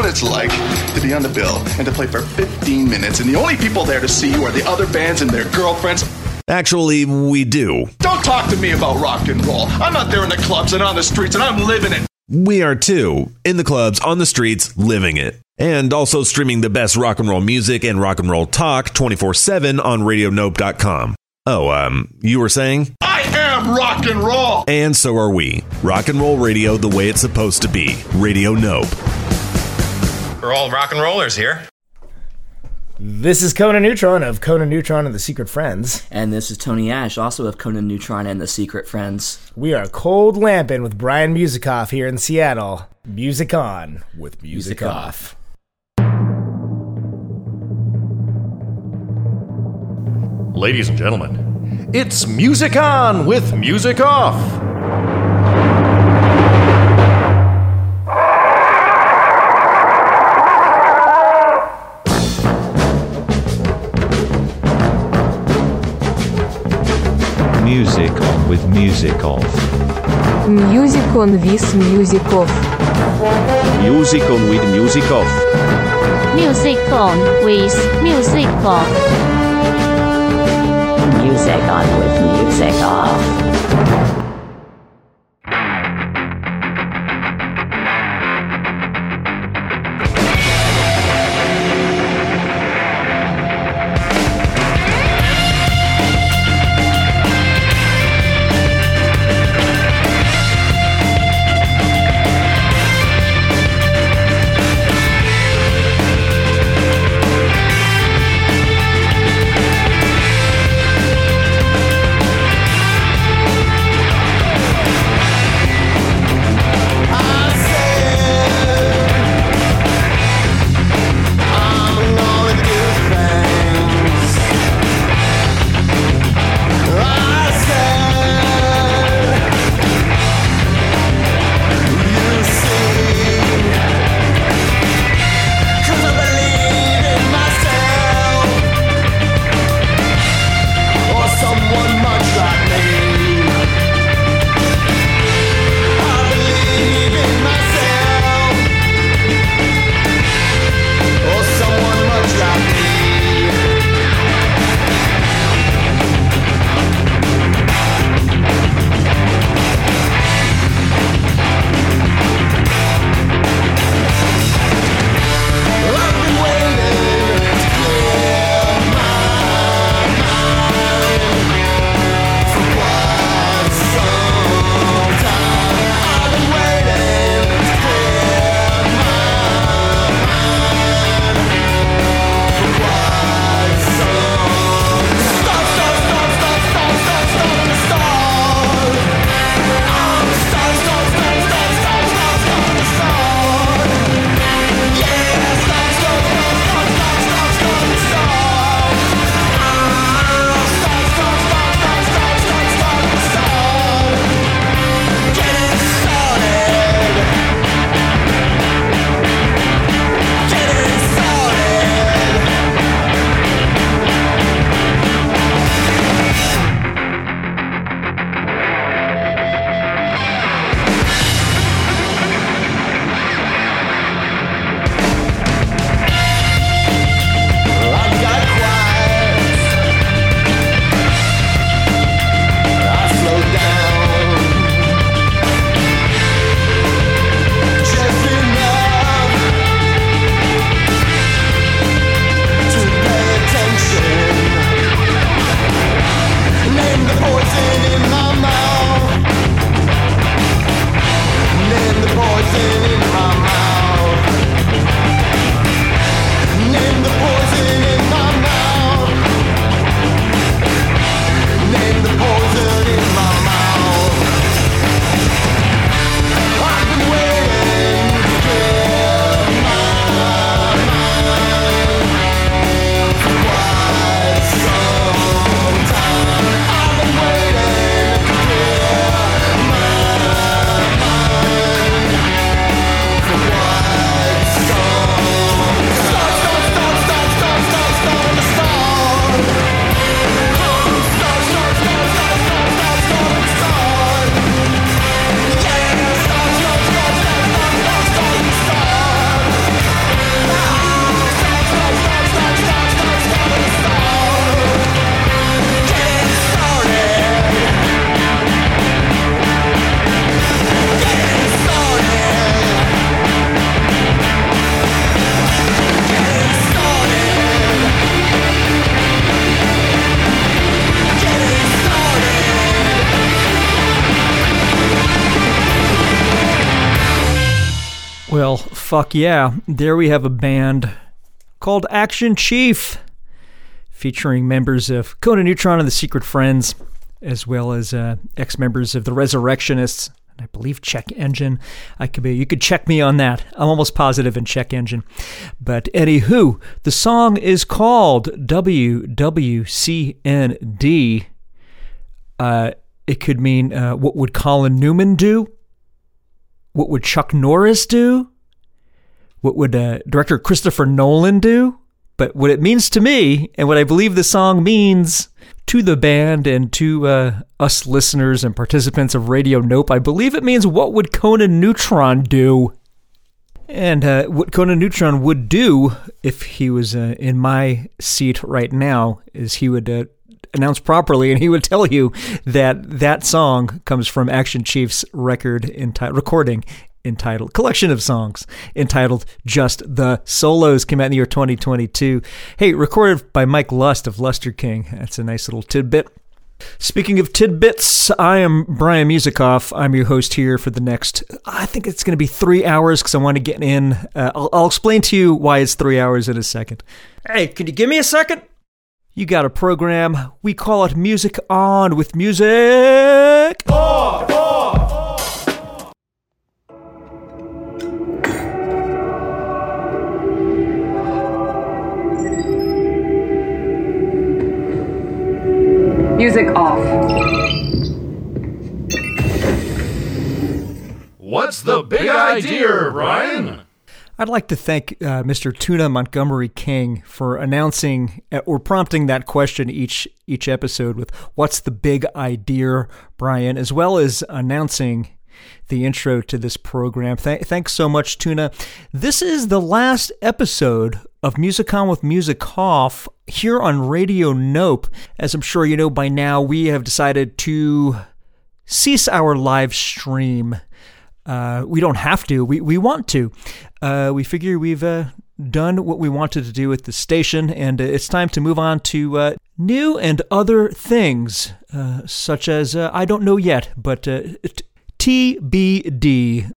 what it's like to be on the bill and to play for 15 minutes, and the only people there to see you are the other bands and their girlfriends? Actually, we do. Don't talk to me about rock and roll. I'm out there in the clubs and on the streets, and I'm living it. We are too, in the clubs, on the streets, living it. And also streaming the best rock and roll music and rock and roll talk 24 7 on RadioNope.com. Oh, um, you were saying? I am rock and roll! And so are we. Rock and roll radio the way it's supposed to be. Radio Nope. We're all rock and rollers here. This is Conan Neutron of Conan Neutron and the Secret Friends. And this is Tony Ash, also of Conan Neutron and the Secret Friends. We are cold lamping with Brian Musikoff here in Seattle. Music on with music, Music off. Ladies and gentlemen, it's Music On with Music Off. Music off. Music on with music off. Music on with music off. Music on with music off. Music on with music off. Fuck yeah. There we have a band called Action Chief, featuring members of Conan Neutron and the Secret Friends, as well as uh, ex members of the Resurrectionists. and I believe Check Engine. I could be. You could check me on that. I'm almost positive in Check Engine. But anywho, the song is called WWCND. Uh, it could mean uh, what would Colin Newman do? What would Chuck Norris do? What would uh, director Christopher Nolan do? But what it means to me, and what I believe the song means to the band and to uh, us listeners and participants of Radio Nope, I believe it means what would Conan Neutron do? And uh, what Conan Neutron would do if he was uh, in my seat right now is he would uh, announce properly and he would tell you that that song comes from Action Chief's record recording entitled collection of songs entitled just the solos came out in the year 2022 hey recorded by mike lust of Lustre King that's a nice little tidbit Speaking of tidbits, I am Brian Musikoff. I'm your host here for the next, I think it's going to be three hours because I want to get in. Uh, I'll, I'll explain to you why it's three hours in a second. Hey, can you give me a second? You got a program. We call it Music On with Music. Music off. What's the big idea, Ryan? I'd like to thank uh, Mr. Tuna Montgomery King for announcing uh, or prompting that question each each episode with "What's the big idea, Brian?" as well as announcing the intro to this program. Th- thanks so much, Tuna. This is the last episode of Music On with Music Off here on Radio Nope. As I'm sure you know by now, we have decided to cease our live stream. Uh, we don't have to. We we want to. Uh, we figure we've uh, done what we wanted to do with the station, and uh, it's time to move on to uh, new and other things, uh, such as I don't know yet, but t- TBD.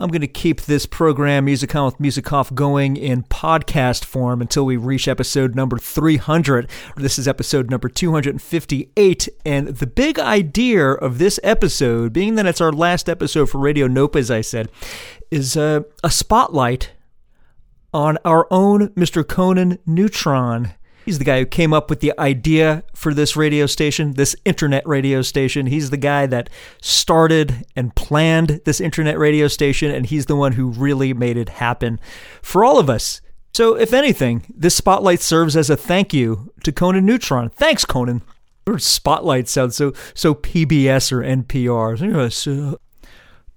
I'm going to keep this program, Music On with Music Off, going in podcast form until we reach episode number 300. This is episode number 258. And the big idea of this episode, being that it's our last episode for Radio Nope, as I said, is uh, a spotlight on our own Mr. Conan Neutron. He's the guy who came up with the idea for this radio station, this internet radio station. He's the guy that started and planned this internet radio station, and he's the one who really made it happen for all of us. So, if anything, this spotlight serves as a thank you to Conan Neutron. Thanks, Conan. Or spotlight sounds so so PBS or NPR. So,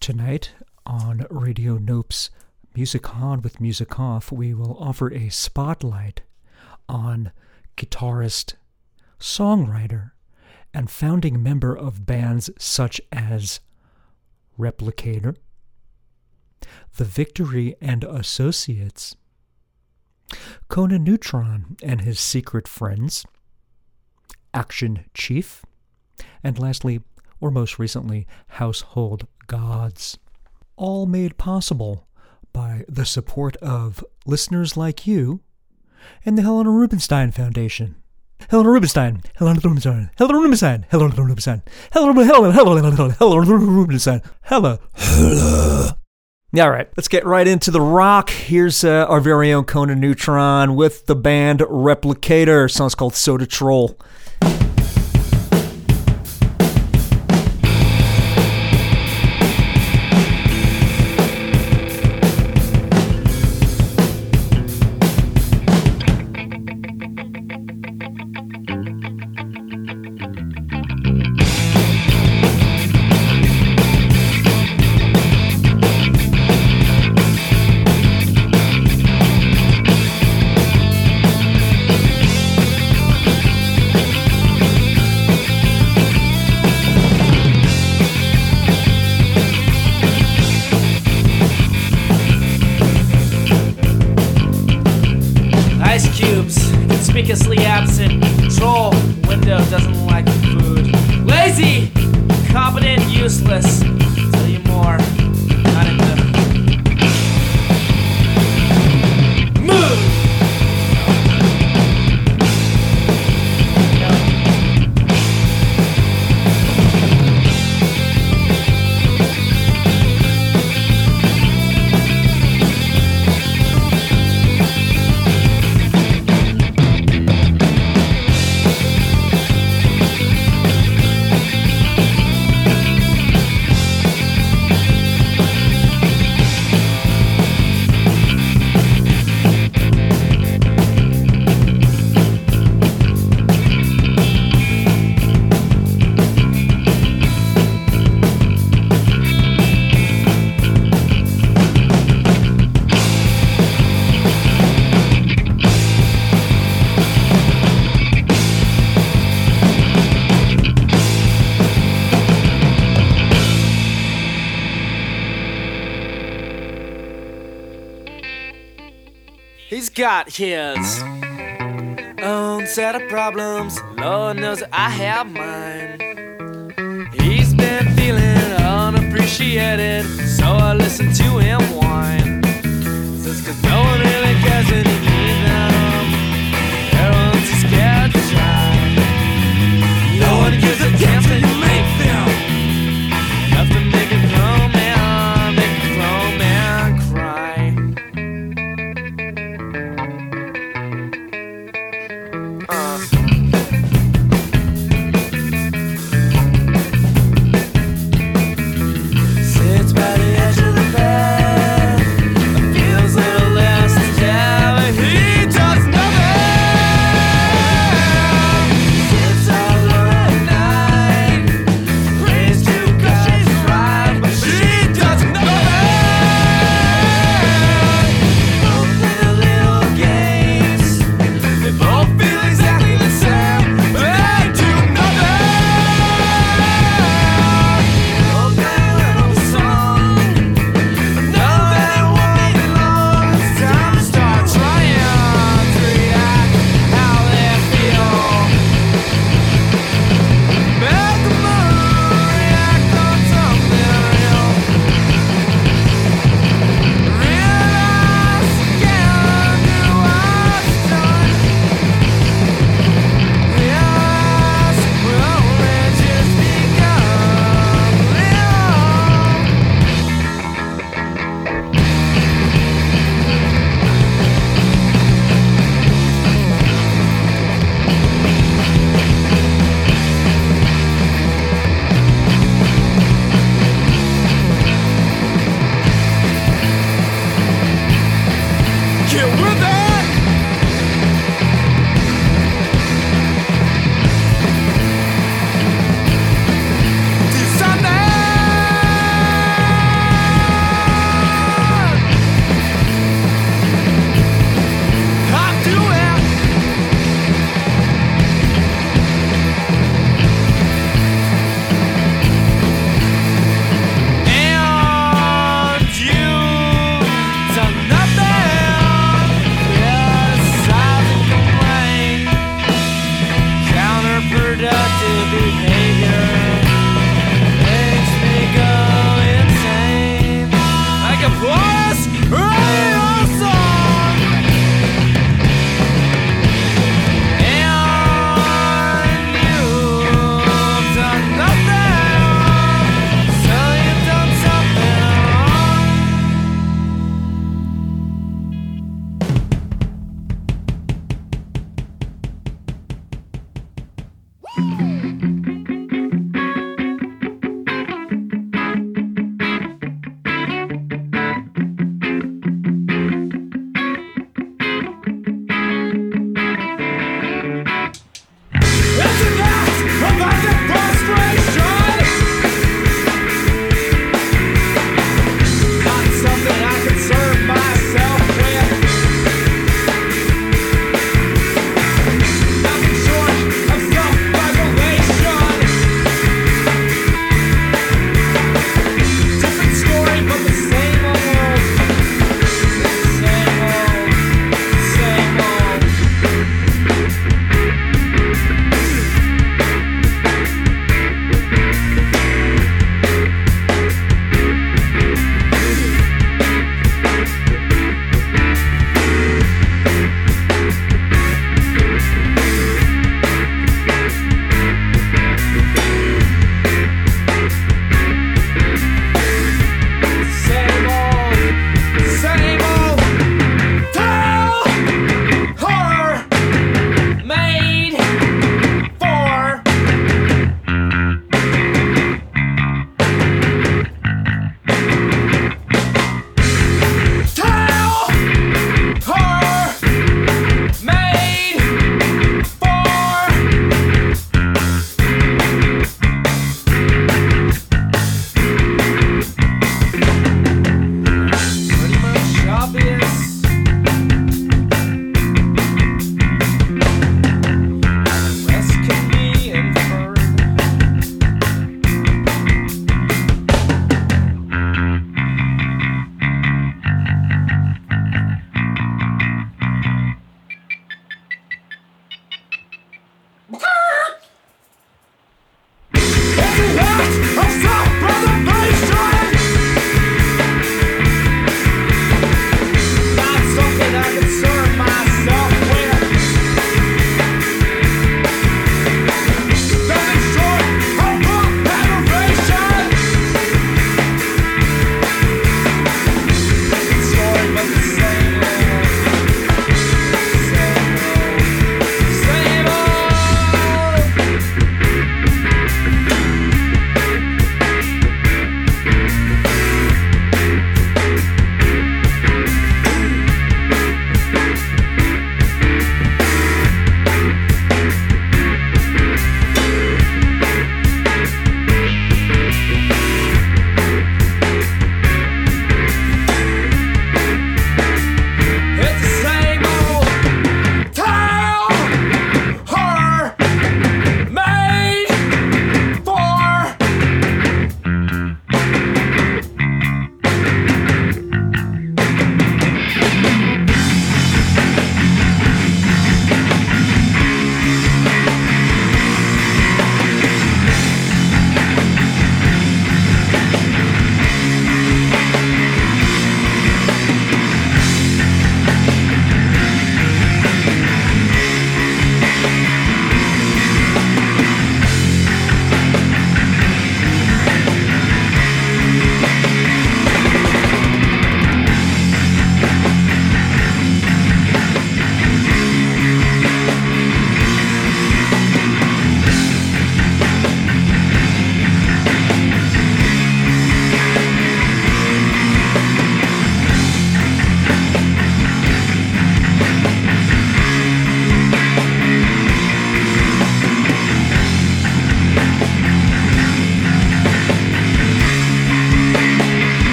tonight on Radio Nope's Music On with Music Off, we will offer a spotlight on guitarist, songwriter, and founding member of bands such as Replicator, The Victory and Associates, Conan Neutron and his secret friends, Action Chief, and lastly, or most recently, Household Gods. All made possible by the support of listeners like you and the Helena Rubinstein Foundation. Helena Rubinstein, Helena Rubinstein, Helena Rubinstein, Helena Rubinstein, Helena, Helena, Helena, Helena, Rubinstein, Helena, Helena. All right, let's get right into the rock. Here's uh, our very own Conan Neutron with the band Replicator. Song's called Soda Troll. Got his own set of problems. Lord knows I have mine. He's been feeling unappreciated, so I listen to him whine. Says, cause no one really cares and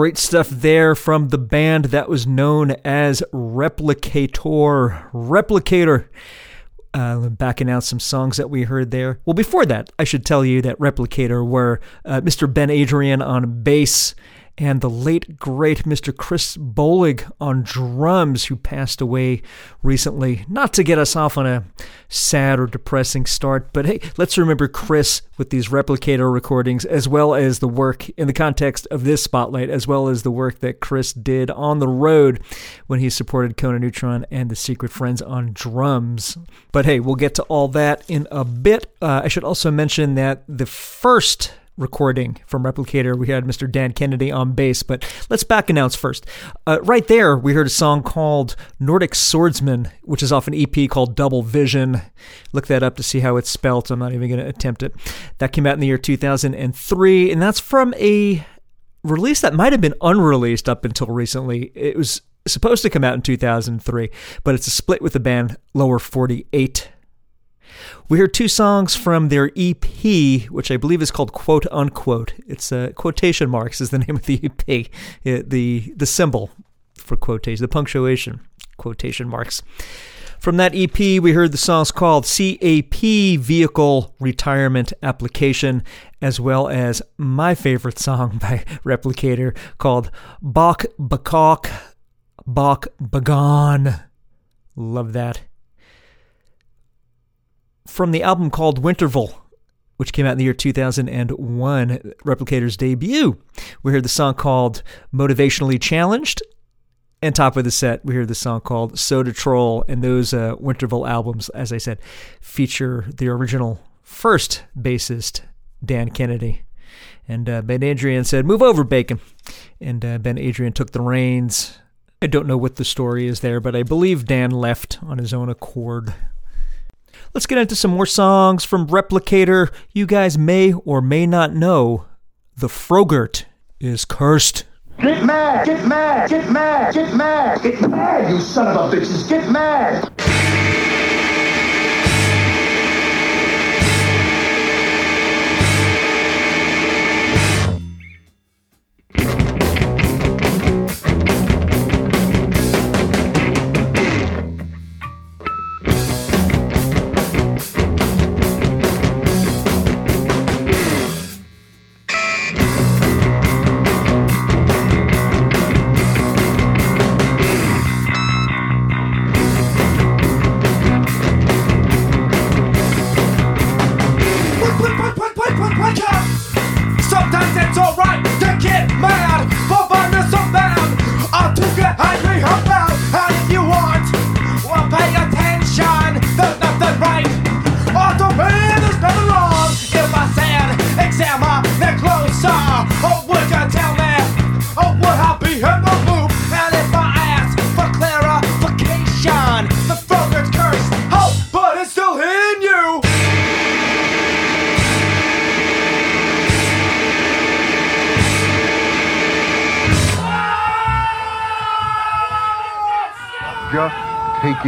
Great stuff there from the band that was known as Replicator. Replicator. Uh, backing out some songs that we heard there. Well, before that, I should tell you that Replicator were uh, Mr. Ben Adrian on bass and the late, great Mr. Chris Bolig on drums, who passed away recently. Not to get us off on a sad or depressing start, but hey, let's remember Chris with these Replicator recordings, as well as the work in the context of this spotlight, as well as the work that Chris did on the road when he supported Conan Neutron and the Secret Friends on drums. But hey, we'll get to all that in a bit. Uh, I should also mention that the first recording from Replicator. We had Mr. Dan Kennedy on bass, but let's back announce first. Uh, right there, we heard a song called Nordic Swordsman, which is off an EP called Double Vision. Look that up to see how it's spelt. I'm not even going to attempt it. That came out in the year 2003, and that's from a release that might have been unreleased up until recently. It was supposed to come out in 2003, but it's a split with the band Lower 48. We heard two songs from their EP, which I believe is called "Quote Unquote." It's uh, quotation marks is the name of the EP, it, the the symbol for quotation, the punctuation, quotation marks. From that EP, we heard the songs called CAP Vehicle Retirement Application, as well as my favorite song by Replicator called Bach Bakok Bach Bagon. Love that from the album called Winterval, which came out in the year 2001, Replicator's debut. We hear the song called Motivationally Challenged. And top of the set, we hear the song called Soda Troll. And those uh, Winterval albums, as I said, feature the original first bassist, Dan Kennedy. And uh, Ben Adrian said, Move over, Bacon. And uh, Ben Adrian took the reins. I don't know what the story is there, but I believe Dan left on his own accord. Let's get into some more songs from Replicator. You guys may or may not know the Frogurt is cursed. Get mad! Get mad! Get mad! Get mad! Get mad, you son of a bitches! Get mad!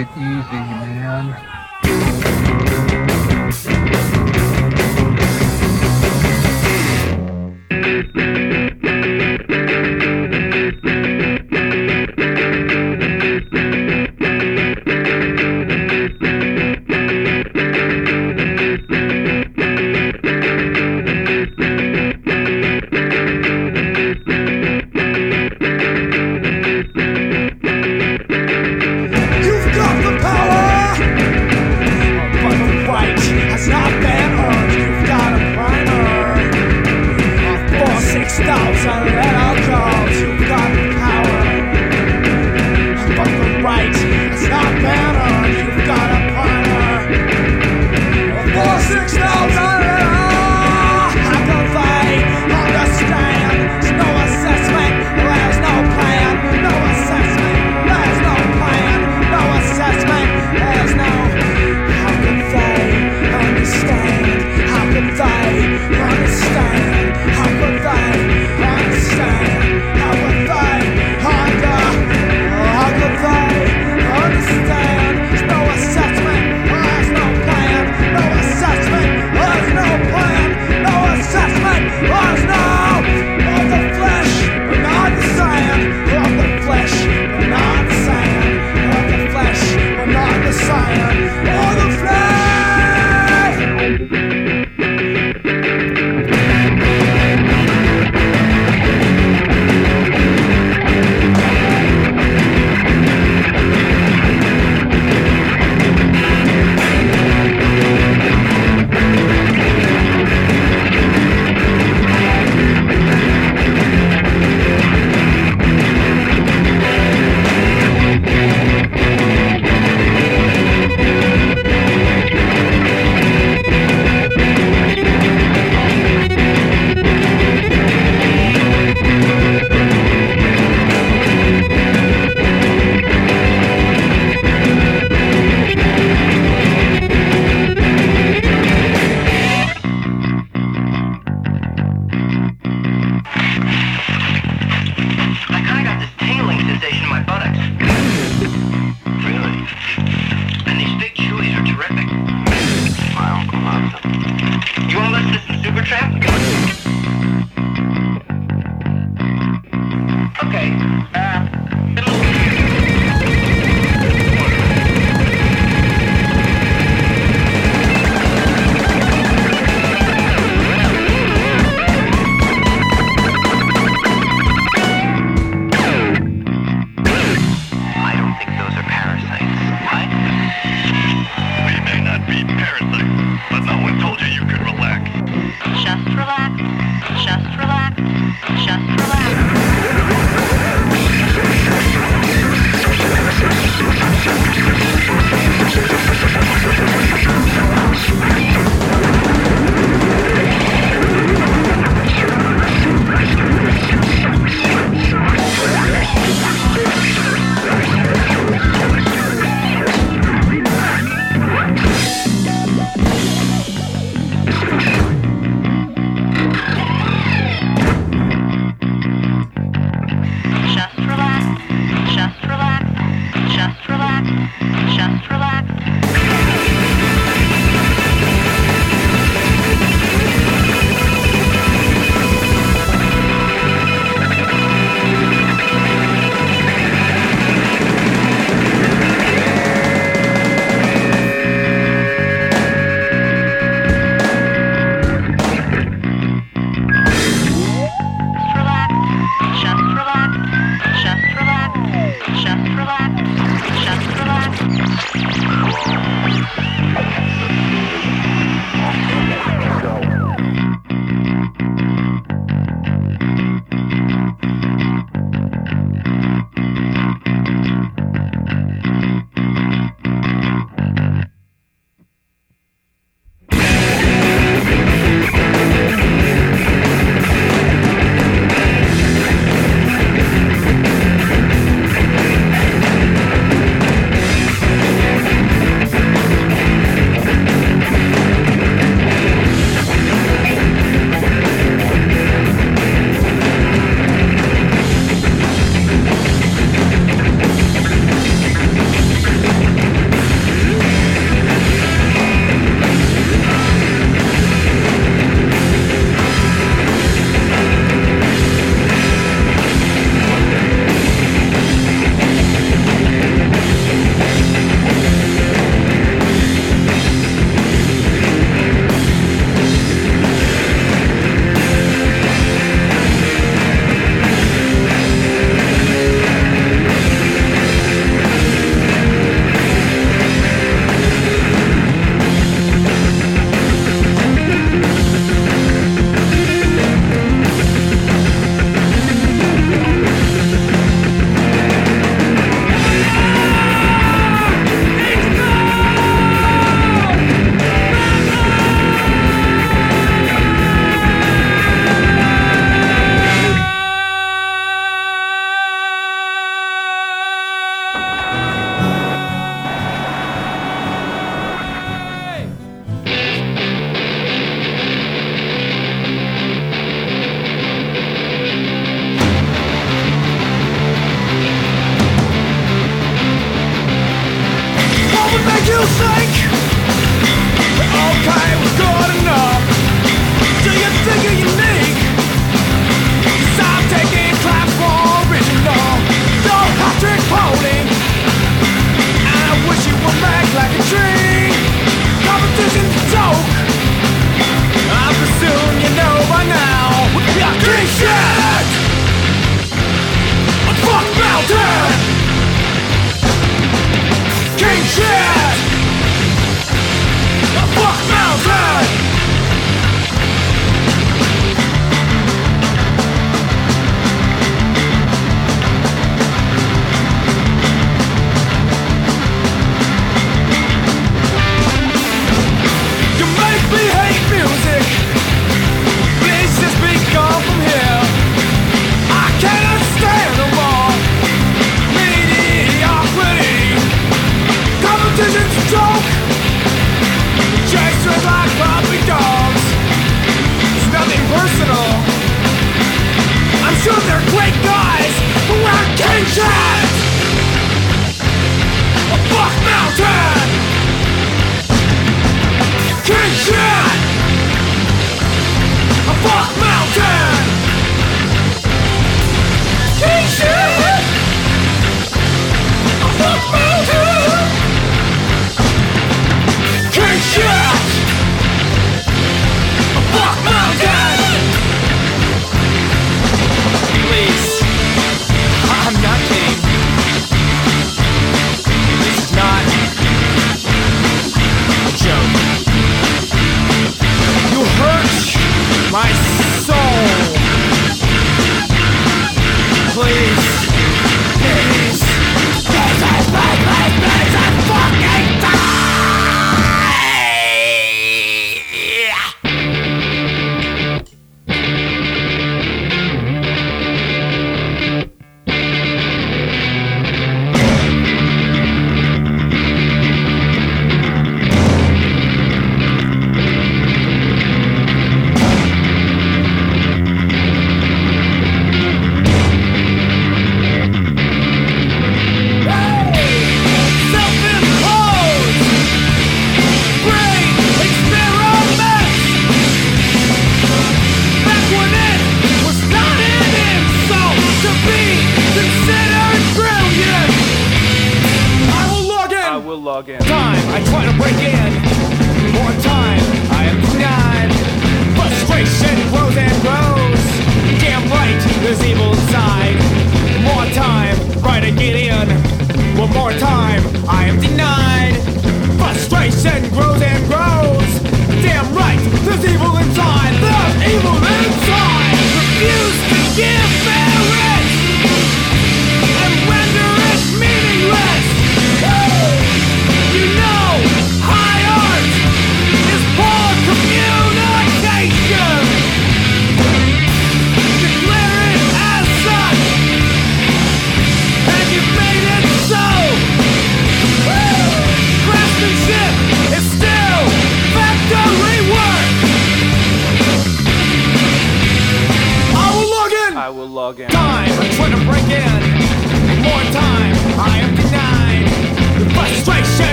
It easy, man.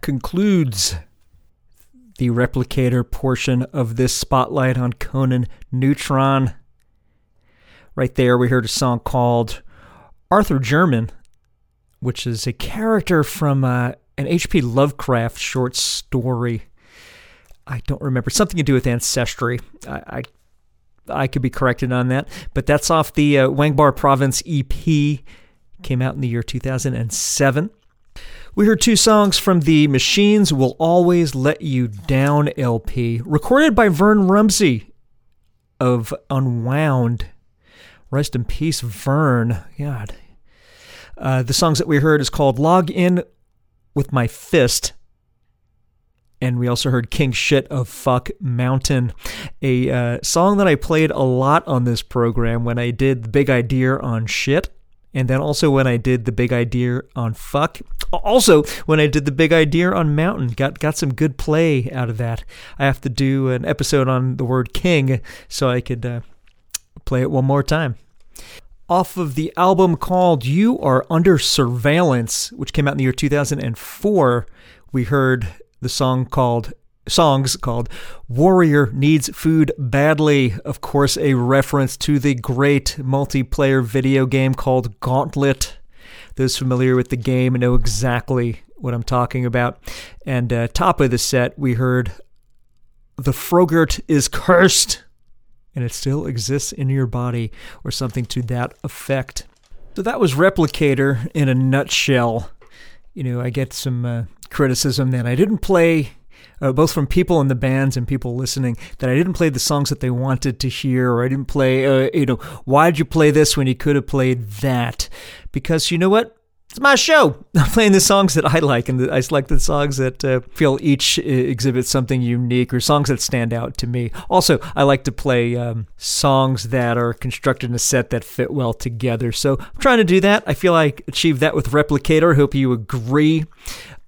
Concludes the replicator portion of this spotlight on Conan Neutron. Right there, we heard a song called Arthur Jermyn, which is a character from uh, an H.P. Lovecraft short story. I don't remember something to do with ancestry. I, I I could be corrected on that, but that's off the uh, Whangbar Provence EP. Came out in the year 2007. We heard two songs from the Machines Will Always Let You Down LP, recorded by Vern Rumsey of Unwound. Rest in peace, Vern. God. Uh, the songs that we heard is called Log In with My Fist and we also heard King Shit of Fuck Mountain, a uh, song that I played a lot on this program when I did the big idea on shit. And then also when I did the big idea on fuck. Also when I did the big idea on mountain. Got got some good play out of that. I have to do an episode on the word king so I could uh, play it one more time. Off of the album called You Are Under Surveillance, which came out in the year 2004, we heard the song called songs called Warrior Needs Food Badly. Of course, a reference to the great multiplayer video game called Gauntlet. Those familiar with the game and know exactly what I'm talking about. And uh, top of the set, we heard The Frogurt is Cursed, and it still exists in your body, or something to that effect. So that was Replicator in a nutshell. You know, I get some uh, criticism that I didn't play, uh, both from people in the bands and people listening, that I didn't play the songs that they wanted to hear, or I didn't play, uh, you know, why'd you play this when you could have played that? Because you know what? It's my show. I'm playing the songs that I like, and I select the songs that uh, feel each uh, exhibit something unique or songs that stand out to me. Also, I like to play um, songs that are constructed in a set that fit well together. So I'm trying to do that. I feel I achieved that with Replicator. Hope you agree.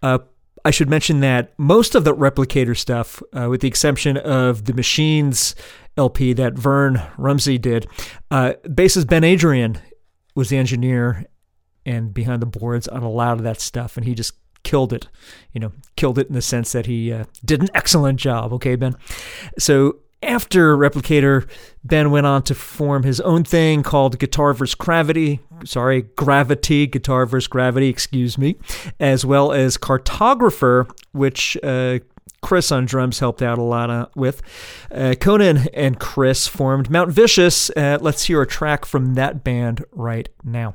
Uh, I should mention that most of the replicator stuff, uh, with the exception of the Machines LP that Vern Rumsey did, uh, bassist Ben Adrian was the engineer and behind the boards on a lot of that stuff, and he just killed it. You know, killed it in the sense that he uh, did an excellent job. Okay, Ben. So after Replicator, Ben went on to form his own thing called Guitar vs. Gravity. Sorry, Gravity, Guitar vs. Gravity, excuse me, as well as Cartographer, which uh, Chris on drums helped out a lot uh, with. Uh, Conan and Chris formed Mount Vicious. Uh, let's hear a track from that band right now.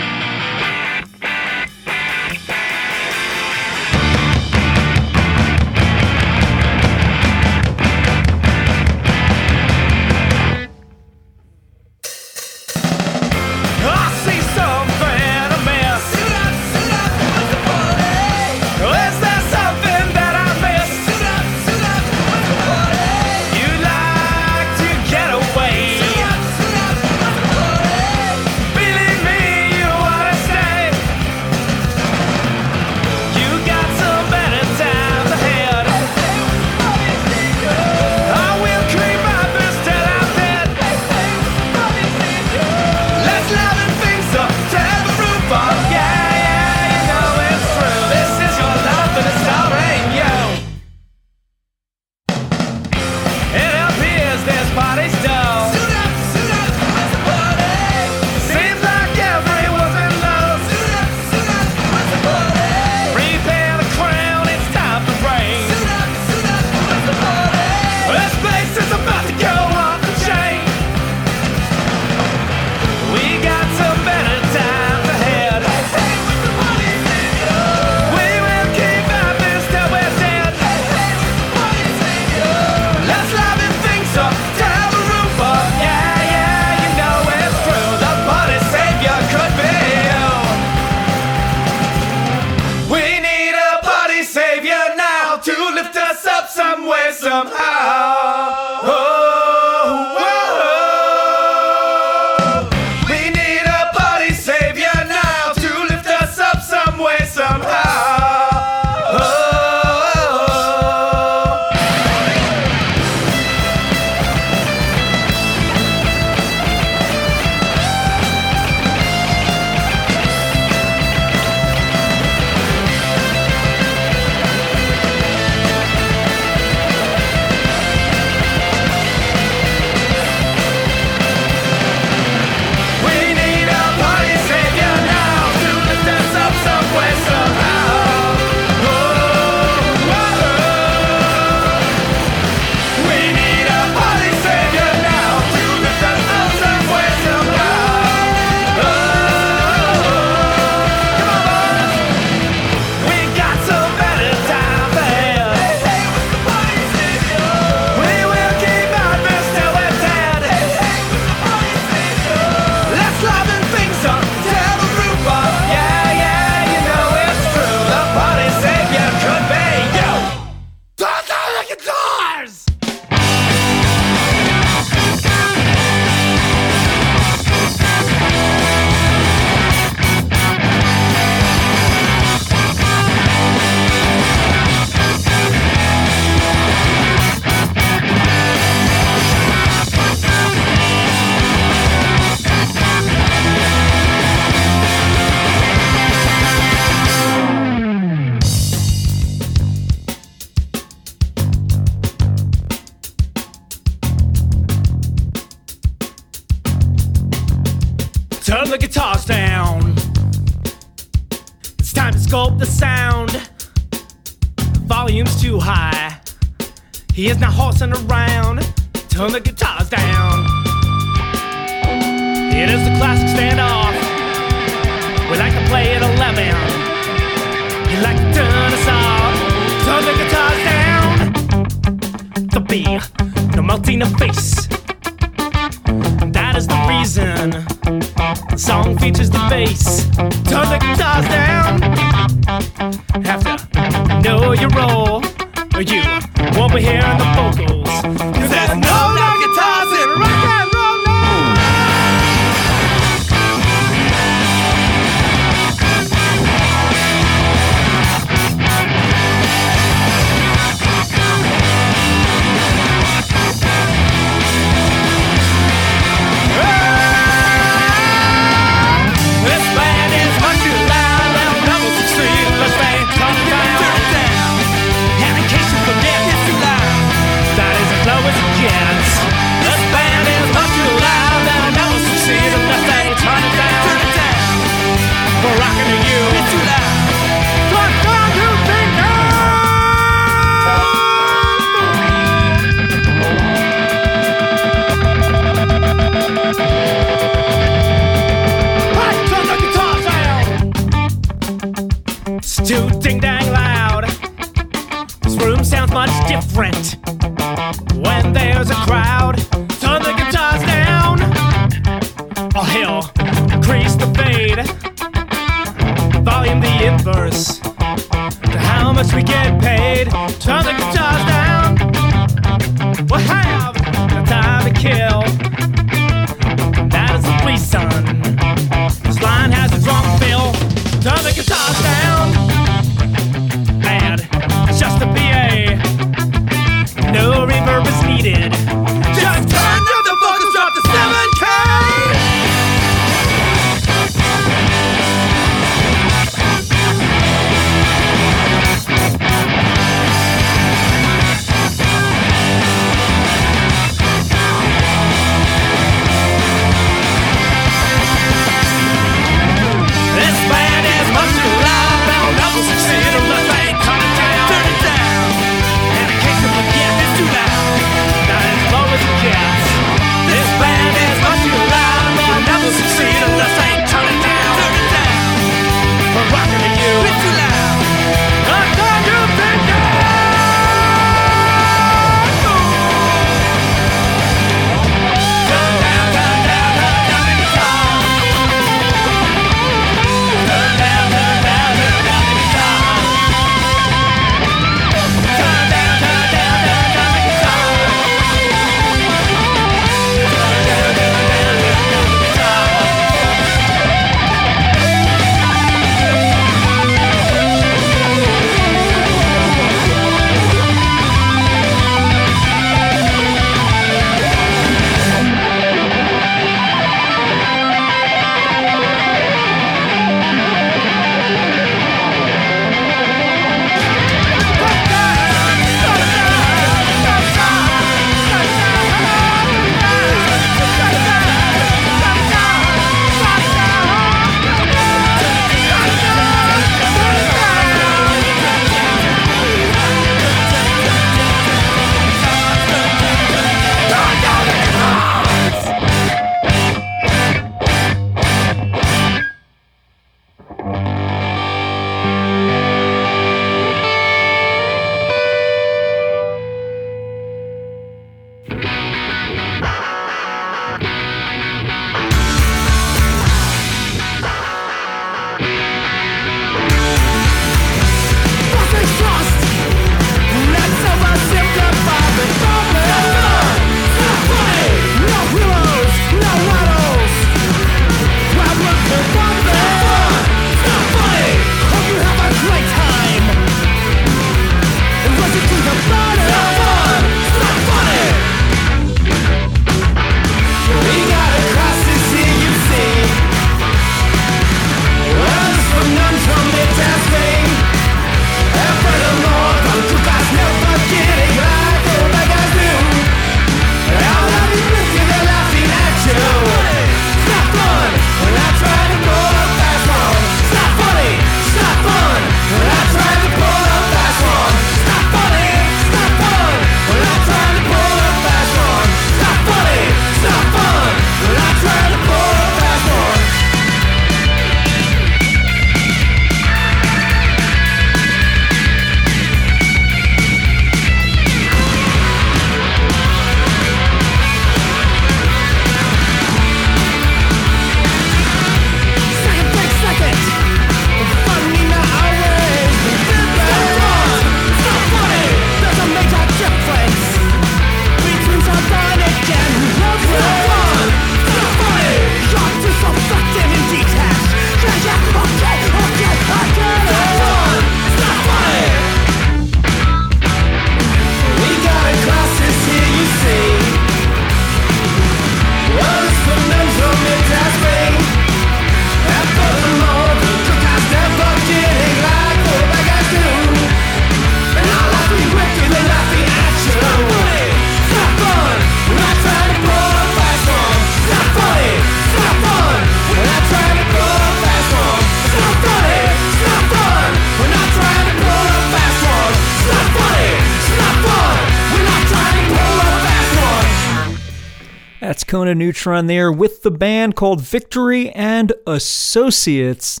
Neutron there with the band called Victory and Associates.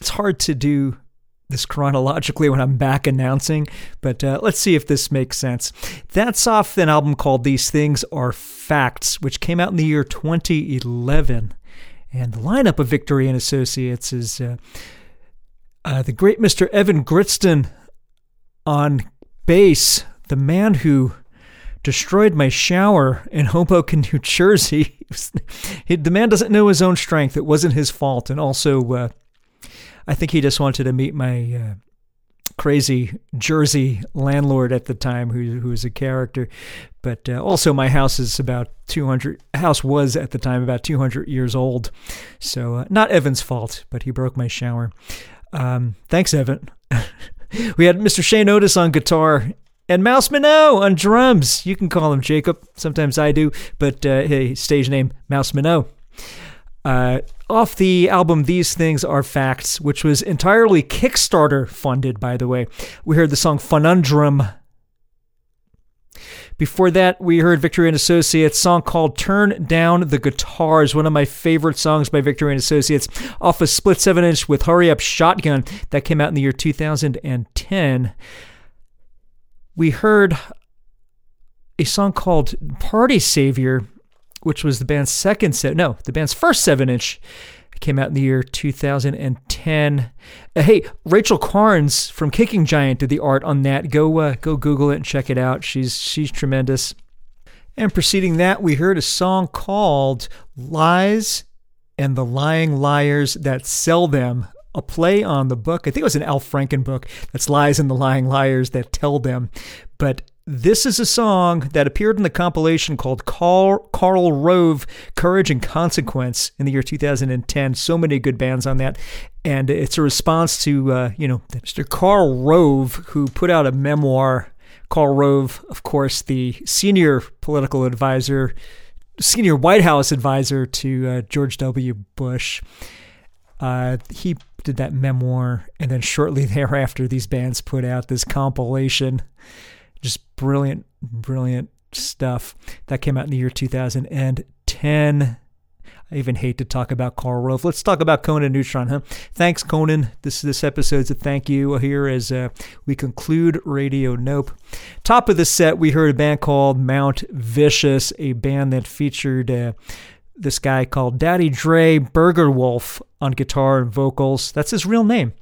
It's hard to do this chronologically when I'm back announcing, but uh, let's see if this makes sense. That's off an album called These Things Are Facts, which came out in the year 2011. And the lineup of Victory and Associates is uh, uh, the great Mr. Evan Gritston on bass, the man who destroyed my shower in Hoboken, New Jersey. he, the man doesn't know his own strength. It wasn't his fault. And also, uh, I think he just wanted to meet my uh, crazy Jersey landlord at the time, who who was a character. But uh, also, my house is about 200. House was at the time about 200 years old, so uh, not Evan's fault. But he broke my shower. Um, thanks, Evan. we had Mr. Shane Otis on guitar and Mouse Minot on drums. You can call him Jacob. Sometimes I do, but uh, hey, stage name Mouse Minot. Uh, off the album These Things Are Facts, which was entirely Kickstarter funded, by the way. We heard the song Funundrum. Before that, we heard Victory and Associates song called Turn Down the Guitars, one of my favorite songs by Victory and Associates, off a split 7 inch with Hurry Up Shotgun that came out in the year 2010. We heard a song called Party Savior which was the band's second set. No, the band's first seven inch. Came out in the year 2010. Uh, hey, Rachel Carns from Kicking Giant did the art on that. Go uh, go Google it and check it out. She's she's tremendous. And preceding that, we heard a song called "Lies and the Lying Liars That Sell Them." A play on the book. I think it was an Al Franken book. That's "Lies and the Lying Liars That Tell Them." But this is a song that appeared in the compilation called Carl, Karl Rove Courage and Consequence in the year 2010. So many good bands on that. And it's a response to, uh, you know, Mr. Karl Rove, who put out a memoir. Karl Rove, of course, the senior political advisor, senior White House advisor to uh, George W. Bush. Uh, he did that memoir, and then shortly thereafter, these bands put out this compilation just brilliant, brilliant stuff that came out in the year 2010. I even hate to talk about Karl Rove. Let's talk about Conan Neutron, huh? Thanks, Conan. This this episode's a thank you here as uh, we conclude Radio Nope. Top of the set, we heard a band called Mount Vicious, a band that featured uh, this guy called Daddy Dre Burger Wolf on guitar and vocals. That's his real name.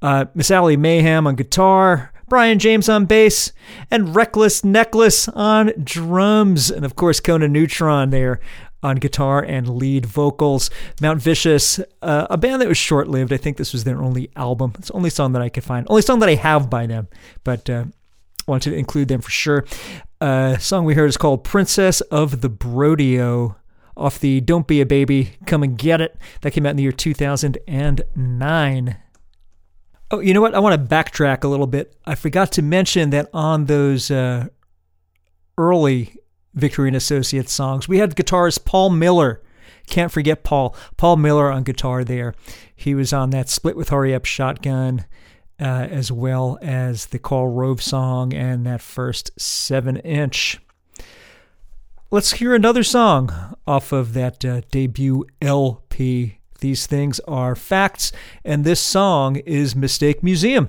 Uh, Miss Allie Mayhem on guitar, Brian James on bass, and Reckless Necklace on drums. And of course, Conan Neutron there on guitar and lead vocals. Mount Vicious, uh, a band that was short lived. I think this was their only album. It's the only song that I could find, only song that I have by them, but uh, wanted to include them for sure. Uh, song we heard is called Princess of the Brodeo off the Don't Be a Baby, Come and Get It. That came out in the year 2009. Oh, you know what? I want to backtrack a little bit. I forgot to mention that on those uh, early Victory and Associates songs, we had guitarist Paul Miller. Can't forget Paul. Paul Miller on guitar there. He was on that split with Hurry Up Shotgun, uh, as well as the Karl Rove song and that first seven inch. Let's hear another song off of that uh, debut LP these things are facts, and this song is Mistake Museum.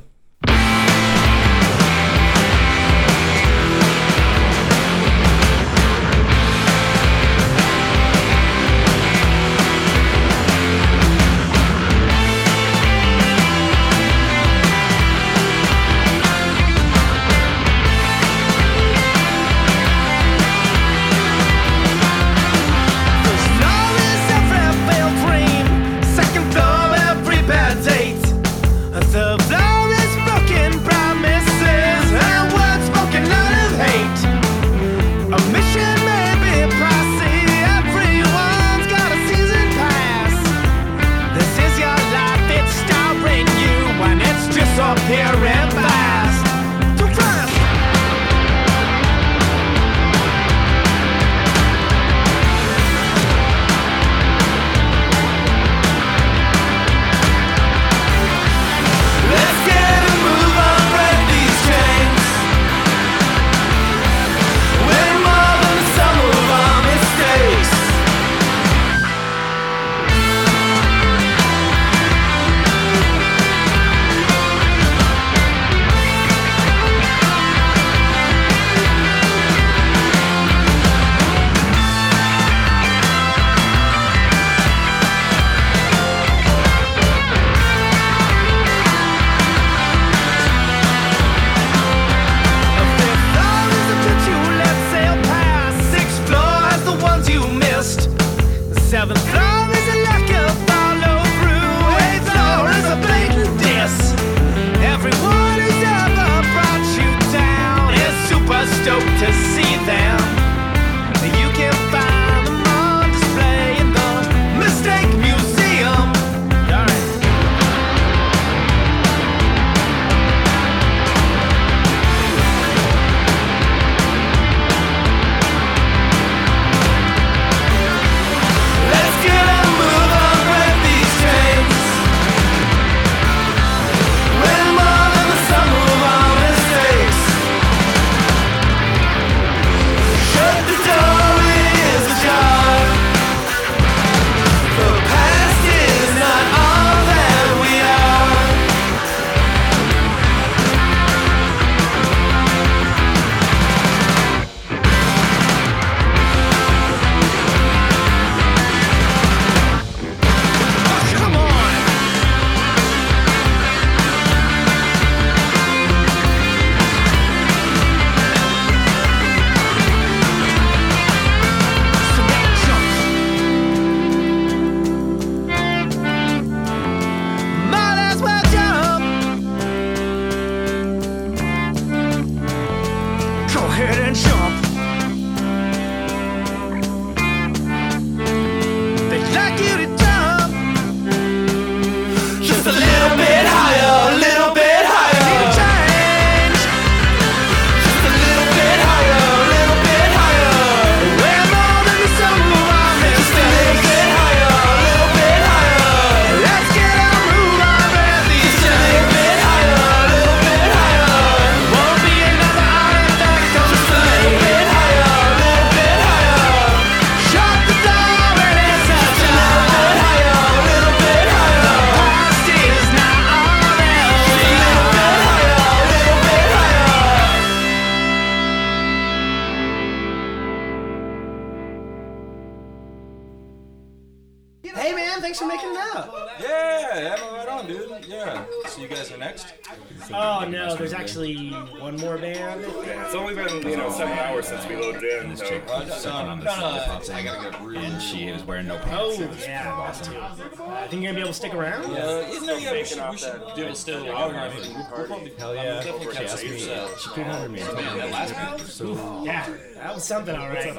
Stick around. Yeah, you know, yeah, we should, we should do it still. autograph it. We'll probably Hell yeah. definitely She catch asked me. yourself. She put under me. and told me that last band was so. Yeah, that was something, all right.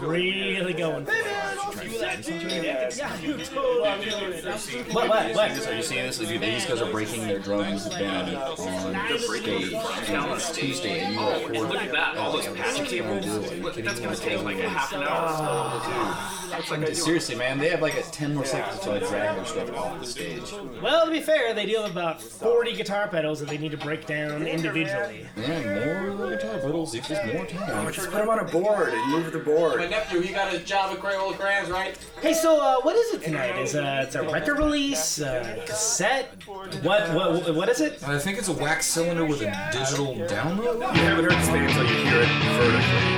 Really going. Yeah, you totally. What, what, what? Are you seeing this? Dude, these guys are breaking their drum music band on stage. And it's Tuesday, and you oh, record Look at that, all those patch cables. That's gonna take like a half an hour. Ah. Dude, seriously, man, they have like a 10 more seconds until I drag their stuff off the stage. Well, to be fair, they deal with about 40 guitar pedals that they need to break down individually. Yeah, more guitar pedals equals more time. Just put them on a board and move the board. My nephew, he got his job at Crayola Crayons, right? Hey, so uh, what is it tonight? Is uh, it's a record release, uh, cassette? What what what is it? I think it's a wax cylinder with a digital download. You haven't heard the thing until you hear it vertically.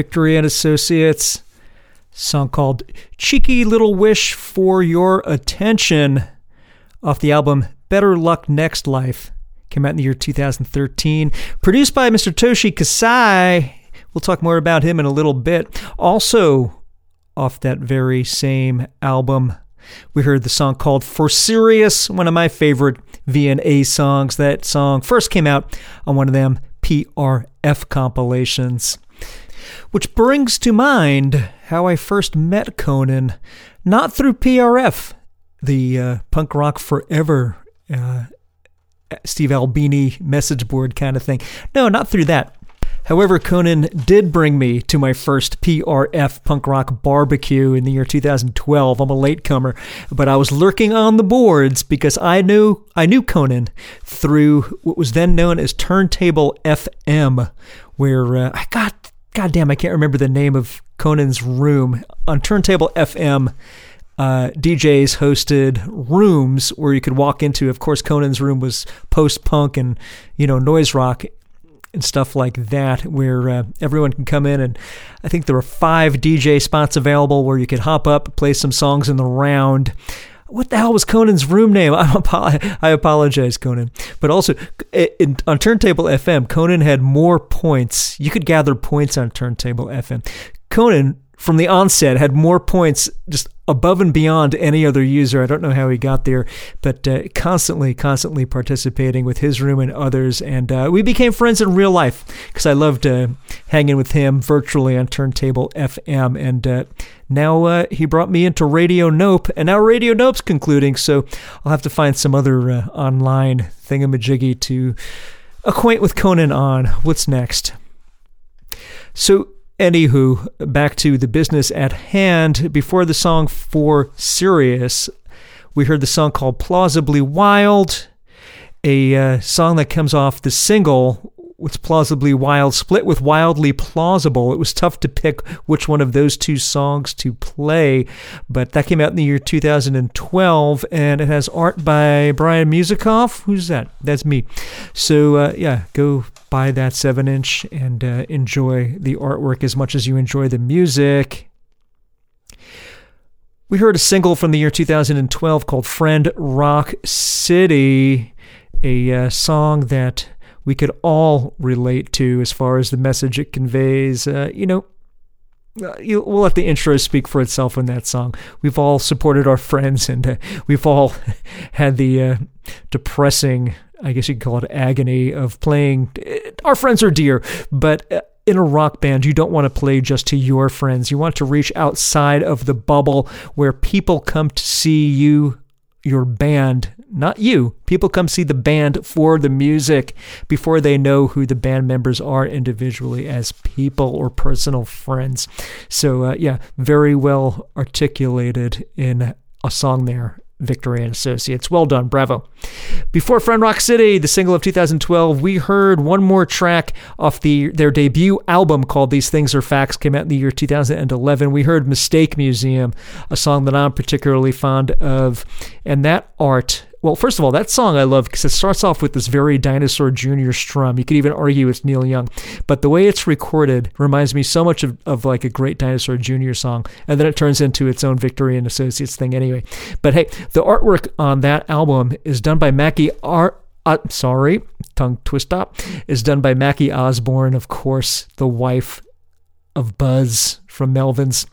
Victory and Associates. Song called Cheeky Little Wish for Your Attention off the album Better Luck Next Life. Came out in the year 2013. Produced by Mr. Toshi Kasai. We'll talk more about him in a little bit. Also, off that very same album, we heard the song called For Serious, one of my favorite VNA songs. That song first came out on one of them PRF compilations. Which brings to mind how I first met Conan, not through PRF, the uh, Punk Rock Forever uh, Steve Albini message board kind of thing. No, not through that. However, Conan did bring me to my first PRF punk rock barbecue in the year 2012. I'm a latecomer, but I was lurking on the boards because I knew I knew Conan through what was then known as Turntable FM, where uh, I got goddamn I can't remember the name of Conan's room on Turntable FM. Uh, DJs hosted rooms where you could walk into. Of course, Conan's room was post punk and you know noise rock and stuff like that, where uh, everyone can come in. And I think there were five DJ spots available where you could hop up, play some songs in the round. What the hell was Conan's room name? I'm apo- I apologize, Conan. But also, in, on Turntable FM, Conan had more points. You could gather points on Turntable FM. Conan, from the onset, had more points just above and beyond any other user. I don't know how he got there, but uh, constantly, constantly participating with his room and others. And uh, we became friends in real life because I loved uh, hanging with him virtually on Turntable FM. And uh, now uh, he brought me into Radio Nope, and now Radio Nope's concluding. So I'll have to find some other uh, online thingamajiggy to acquaint with Conan on. What's next? So Anywho, back to the business at hand. Before the song For Serious, we heard the song called Plausibly Wild, a uh, song that comes off the single was plausibly wild split with wildly plausible. It was tough to pick which one of those two songs to play, but that came out in the year 2012 and it has art by Brian Musikoff. Who's that? That's me. So, uh, yeah, go buy that 7 inch and uh, enjoy the artwork as much as you enjoy the music. We heard a single from the year 2012 called Friend Rock City, a uh, song that we could all relate to as far as the message it conveys. Uh, you know, uh, you, we'll let the intro speak for itself in that song. We've all supported our friends and uh, we've all had the uh, depressing, I guess you could call it agony of playing. Uh, our friends are dear, but uh, in a rock band, you don't want to play just to your friends. You want to reach outside of the bubble where people come to see you your band, not you. People come see the band for the music before they know who the band members are individually as people or personal friends. So, uh, yeah, very well articulated in a song there. Victory and Associates. Well done, bravo. Before Friend Rock City, the single of 2012, we heard one more track off the their debut album called These Things Are Facts, came out in the year 2011. We heard Mistake Museum, a song that I'm particularly fond of, and that art well, first of all, that song I love because it starts off with this very Dinosaur Jr. strum. You could even argue it's Neil Young, but the way it's recorded reminds me so much of, of like a great Dinosaur Jr. song, and then it turns into its own Victory and Associates thing anyway. But hey, the artwork on that album is done by Mackie R. Uh, sorry, tongue twist up, is done by Mackie Osborne, of course, the wife of Buzz from Melvins.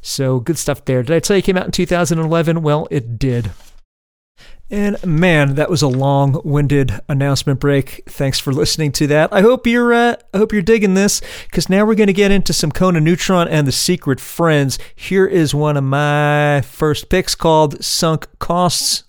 So good stuff there. Did I tell you it came out in 2011? Well, it did. And man, that was a long-winded announcement break. Thanks for listening to that. I hope you're uh, I hope you're digging this because now we're going to get into some Conan Neutron and the Secret Friends. Here is one of my first picks called "Sunk Costs."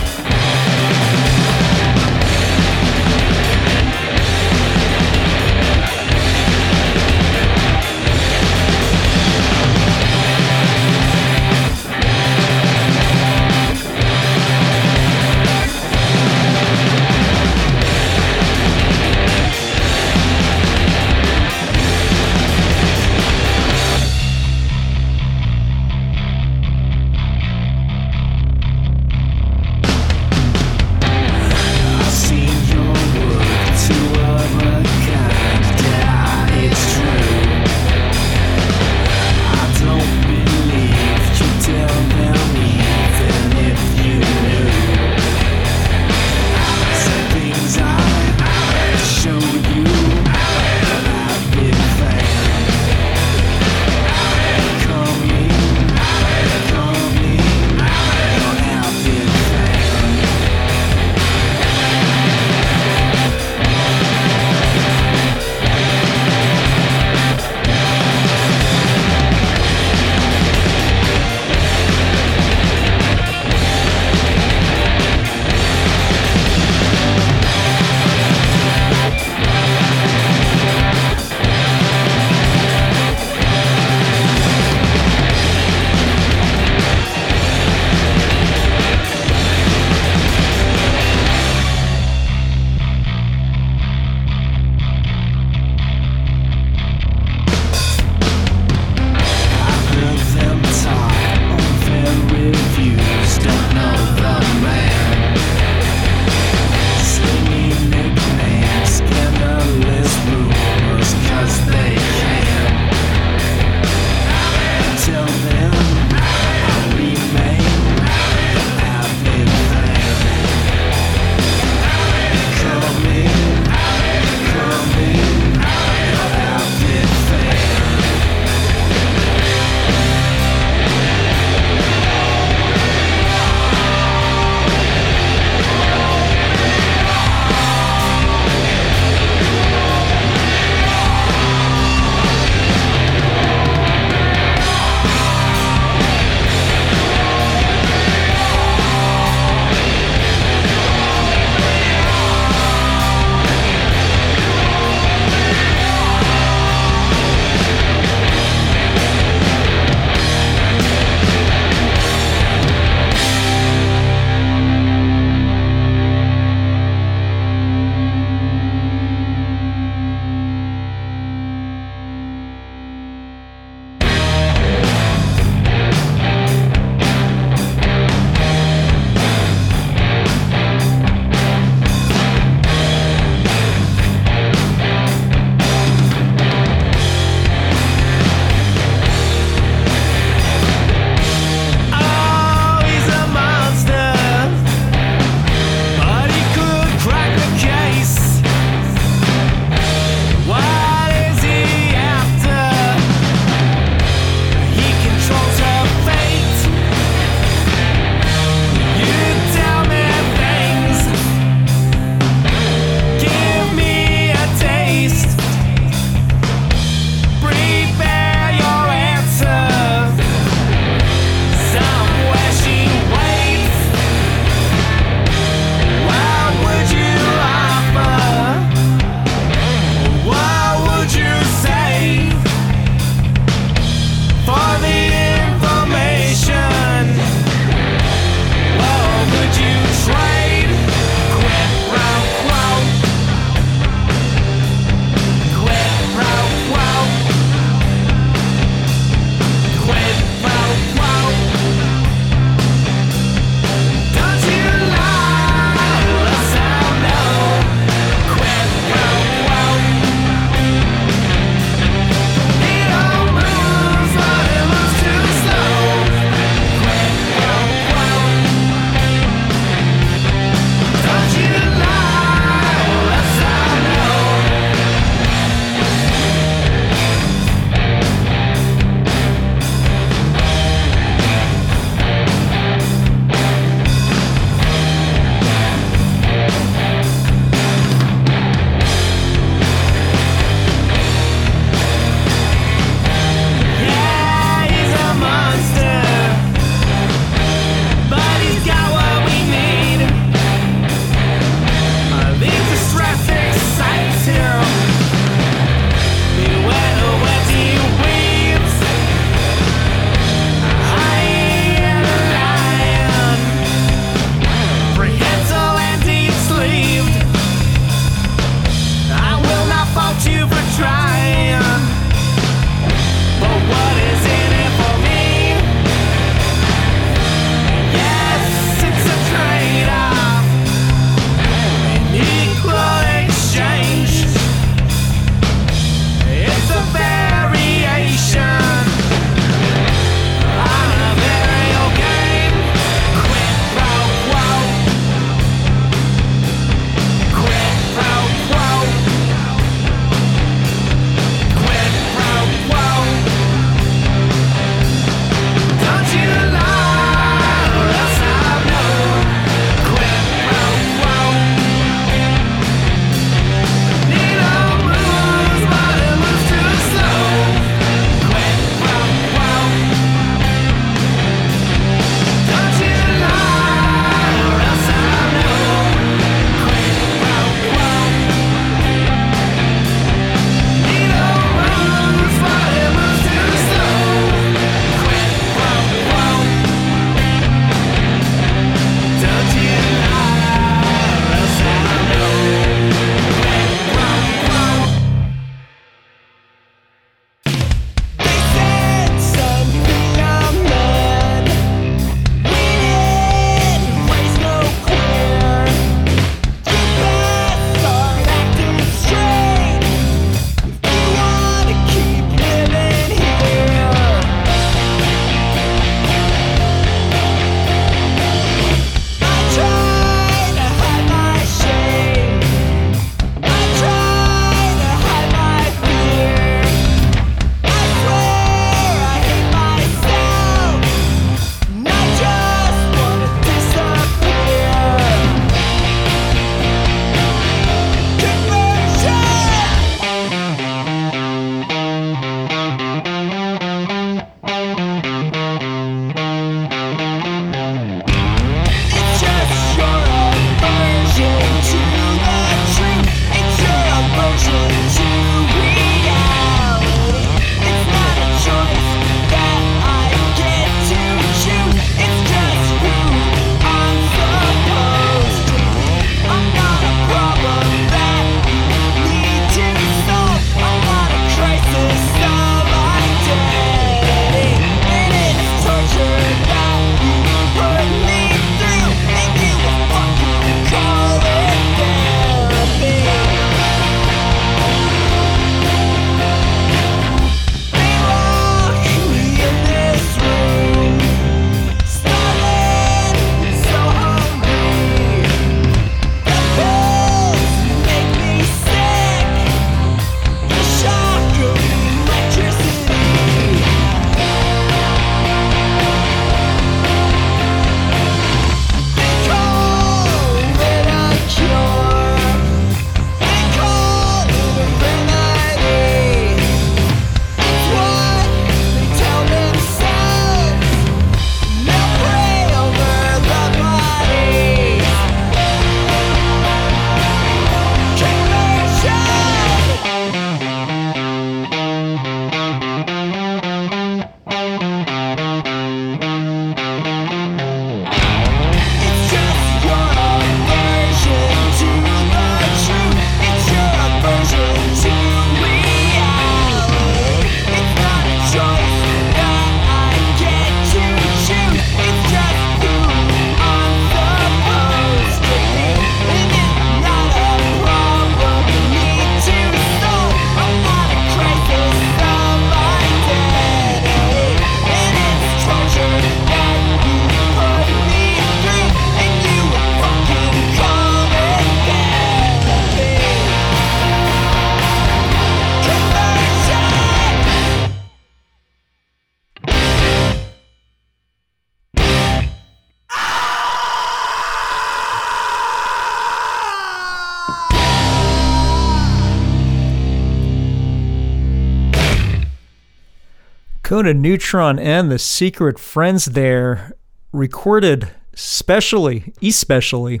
Conan Neutron and the Secret Friends there recorded specially, especially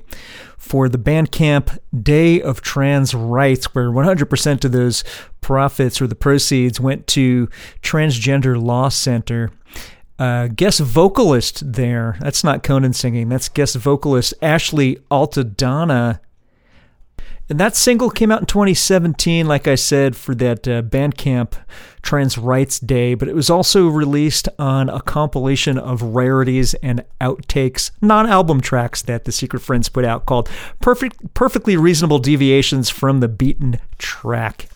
for the Bandcamp Day of Trans Rights, where 100% of those profits or the proceeds went to Transgender Law Center. Uh, guest vocalist there, that's not Conan singing, that's guest vocalist Ashley Altadonna and that single came out in 2017, like I said, for that uh, Bandcamp Trans Rights Day, but it was also released on a compilation of rarities and outtakes, non album tracks that the Secret Friends put out called Perfect, Perfectly Reasonable Deviations from the Beaten Track.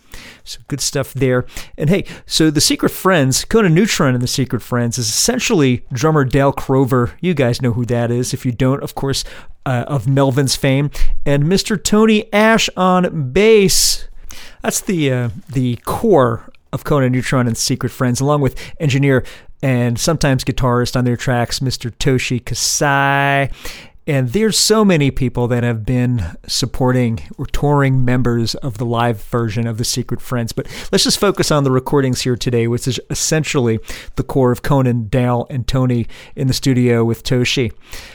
So good stuff there. And hey, so the Secret Friends, Conan Neutron and the Secret Friends is essentially drummer Dale Crover. You guys know who that is. If you don't, of course, uh, of Melvin's fame, and Mr. Tony Ash on bass. That's the uh, the core of Conan Neutron and Secret Friends, along with engineer and sometimes guitarist on their tracks, Mr. Toshi Kasai. And there's so many people that have been supporting or touring members of the live version of the Secret Friends. But let's just focus on the recordings here today, which is essentially the core of Conan, Dale, and Tony in the studio with Toshi.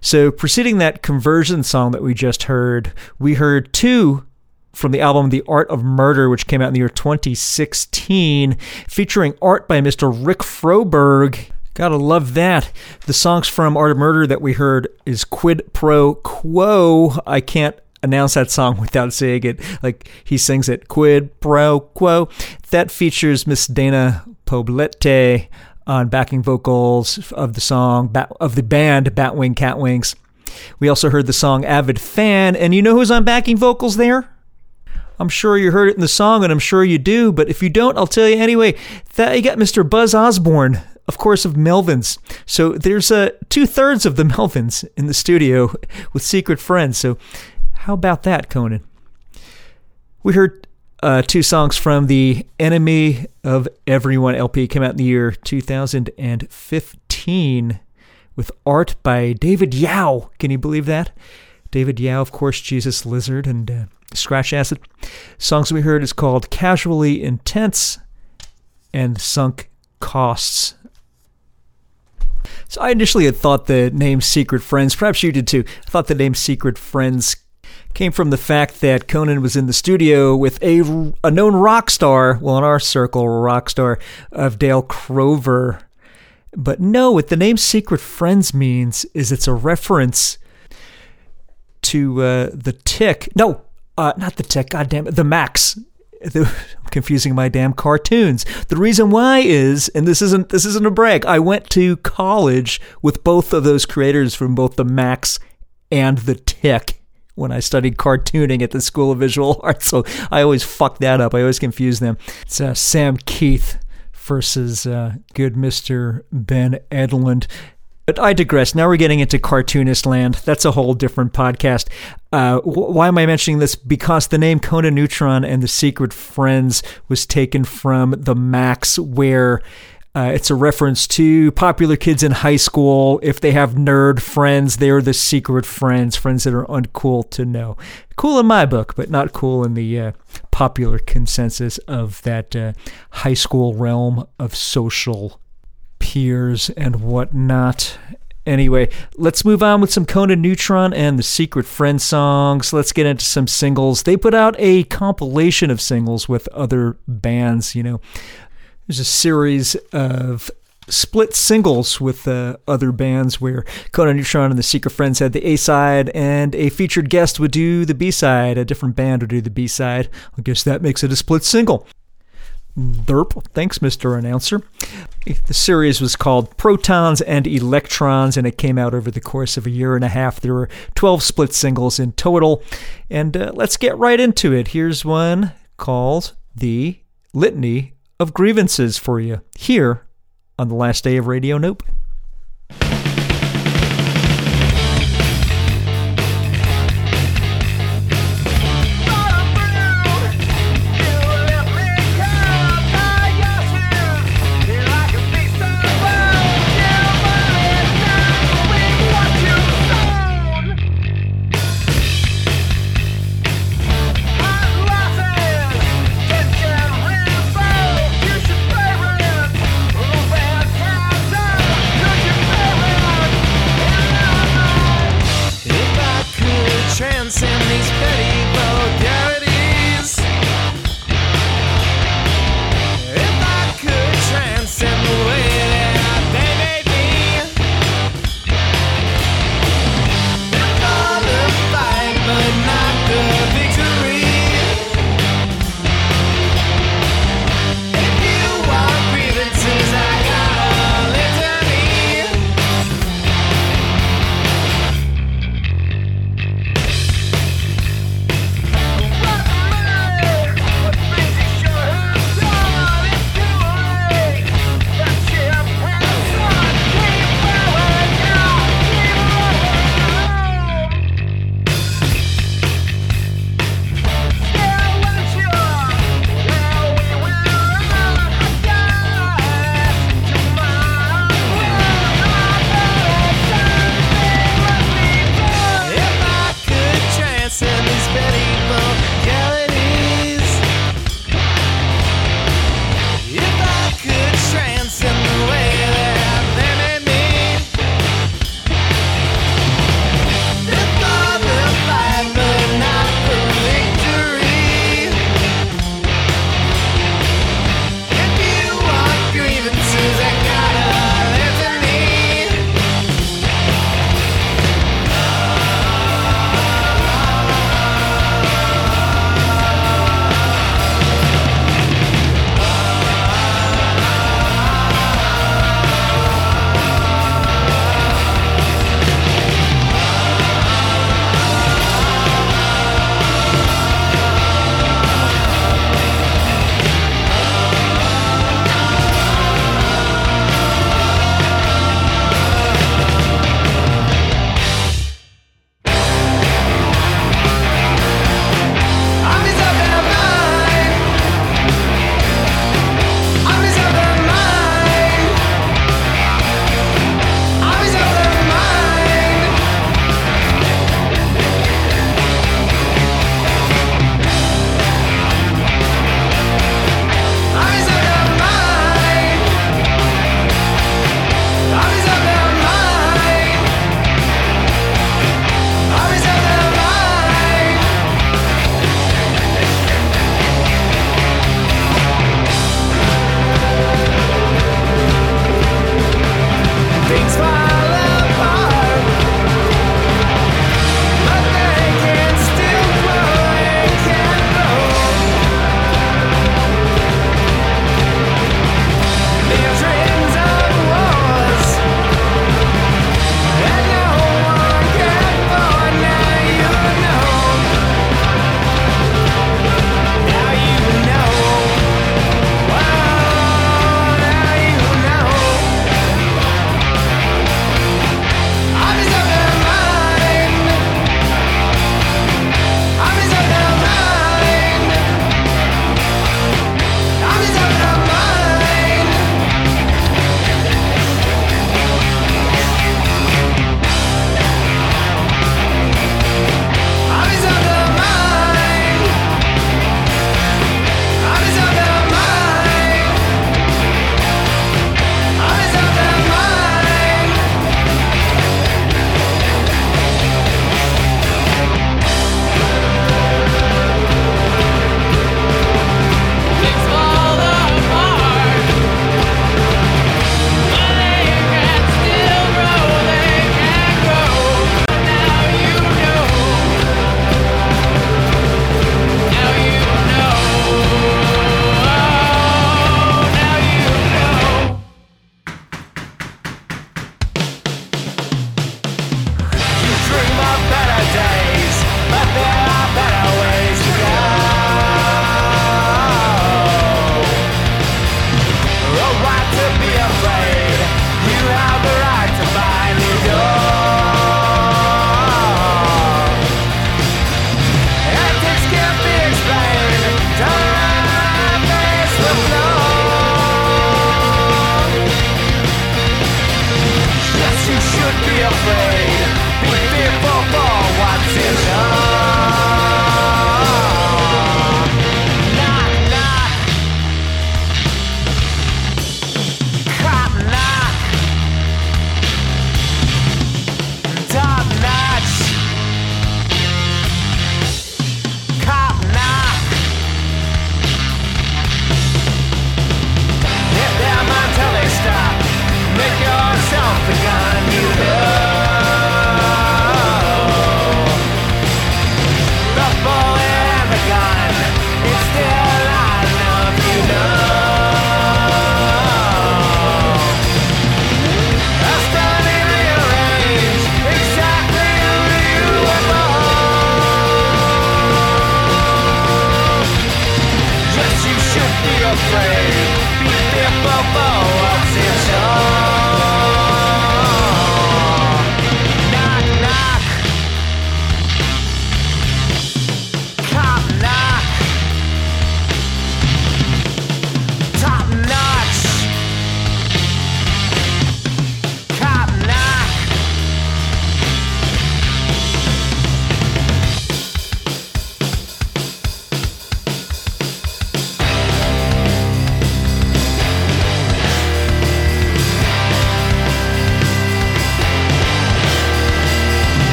So, preceding that conversion song that we just heard, we heard two from the album The Art of Murder, which came out in the year 2016, featuring art by Mr. Rick Froberg Gotta love that. The songs from Art of Murder that we heard is Quid Pro Quo. I can't announce that song without saying it like he sings it. Quid Pro Quo. That features Miss Dana Poblete on backing vocals of the song of the band Batwing Catwings. We also heard the song Avid Fan, and you know who's on backing vocals there? I'm sure you heard it in the song, and I'm sure you do, but if you don't, I'll tell you anyway. That you got Mr. Buzz Osborne of course, of Melvins. So there's uh, two thirds of the Melvins in the studio with Secret Friends. So how about that, Conan? We heard uh, two songs from the Enemy of Everyone LP, came out in the year 2015 with art by David Yow. Can you believe that? David Yow, of course, Jesus Lizard and uh, Scratch Acid. Songs we heard is called Casually Intense and Sunk Costs. So I initially had thought the name Secret Friends, perhaps you did too, I thought the name Secret Friends came from the fact that Conan was in the studio with a, a known rock star, well, in our circle, rock star of Dale Crover. But no, what the name Secret Friends means is it's a reference to uh, the Tick. No, uh, not the Tick. God damn it, the Maxx. I'm confusing my damn cartoons. The reason why is, and this isn't this isn't a brag. I went to college with both of those creators from both the Maxx and the Tick when I studied cartooning at the School of Visual Arts. So I always fuck that up. I always confuse them. It's uh, Sam Kieth versus uh, good Mr. Ben Edlund. But I digress. Now we're getting into cartoonist land. That's a whole different podcast. Uh, why am I mentioning this? Because the name Conan Neutron and the Secret Friends was taken from the Maxx, where uh, it's a reference to popular kids in high school. If they have nerd friends, they're the secret friends, friends that are uncool to know. Cool in my book, but not cool in the uh, popular consensus of that uh, high school realm of social peers and whatnot. Anyway, let's move on with some Conan Neutron and the Secret Friend songs. Let's get into some singles. They put out a compilation of singles with other bands, you know. There's a series of split singles with uh, other bands where Conan Neutron and the Secret Friends had the A side, and a featured guest would do the B side. A different band would do the B side. I guess that makes it a split single. Derp. Thanks, Mr. Announcer. The series was called Protons and Electrons, and it came out over the course of a year and a half. There were 12 split singles in total. And uh, let's get right into it. Here's one called The Litany of Grievances for you here on the last day of Radio Nope.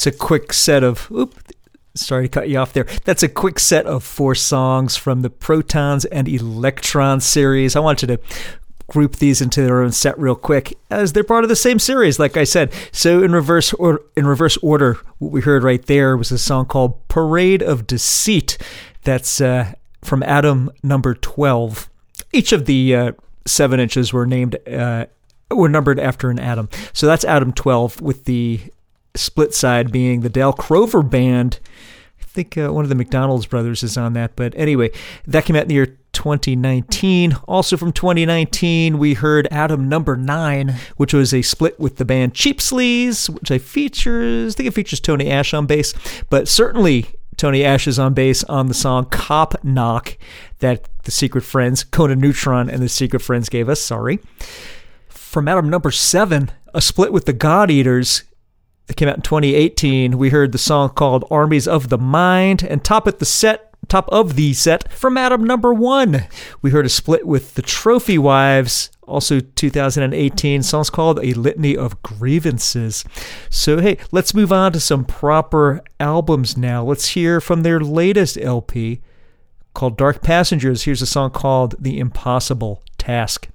That's a quick set of. Oop, sorry to cut you off there. That's a quick set of four songs from the Protons and Electrons series. I wanted to group these into their own set real quick as they're part of the same series like i said so in reverse or in reverse order what we heard right there was a song called parade of deceit that's uh, from atom number 12 each of the uh, seven inches were named uh, were numbered after an atom so that's atom 12 with the split side being the dale crover band I think uh, one of the McDonald's brothers is on that. But anyway, that came out in the year 2019. Also from 2019, we heard Atom Number Nine, which was a split with the band Cheap Sleaze, which I features. I think it features Tony Ash on bass, but certainly Tony Ash is on bass on the song Cop Knock that the Secret Friends, Conan Neutron, and the Secret Friends gave us. Sorry. From Atom Number Seven, a split with the God Eaters that came out in 2018. We heard the song called Armies of the Mind, and top at the set, top of the set from Atom Number One, we heard a split with the Trophy Wives. Also 2018, songs called A Litany of Grievances. So, hey, let's move on to some proper albums now. Let's hear from their latest LP called Dark Passengers. Here's a song called The Impossible Task.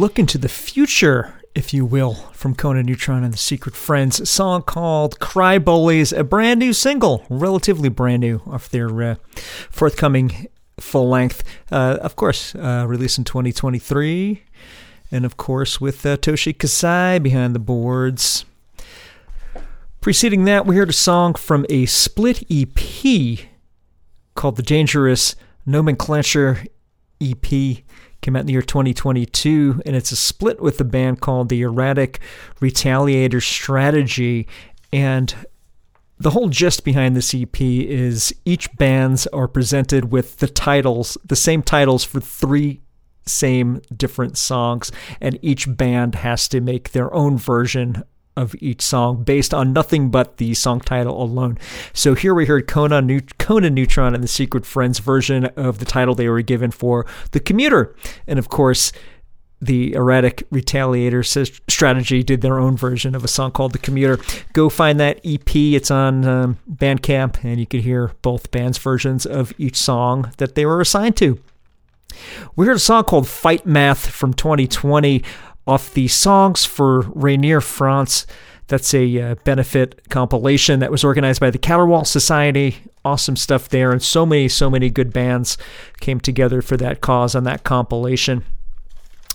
Look into the future, if you will, from Conan Neutron and the Secret Friends. A song called Cry Bullies, a brand new single, relatively brand new, off their uh, forthcoming full length. Uh, of course, uh, released in 2023. And of course, with uh, Toshi Kasai behind the boards. Preceding that, we heard a song from a split EP called The Dangerous Nomenclature EP. Came out in the year 2022, and it's a split with the band called The Erratic Retaliator Strategy. And the whole gist behind this EP is each bands are presented with the titles, the same titles for three same different songs, and each band has to make their own version of each song based on nothing but the song title alone. So here we heard Conan, Neut- Conan Neutron and the Secret Friends version of the title they were given for The Commuter. And of course, the erratic retaliator strategy did their own version of a song called the commuter go find that ep it's on um, bandcamp and you can hear both bands versions of each song that they were assigned to we heard a song called fight math from 2020 off the songs for rainier france that's a uh, benefit compilation that was organized by the Counterwall Society. Awesome stuff there, and so many, so many good bands came together for that cause on that compilation.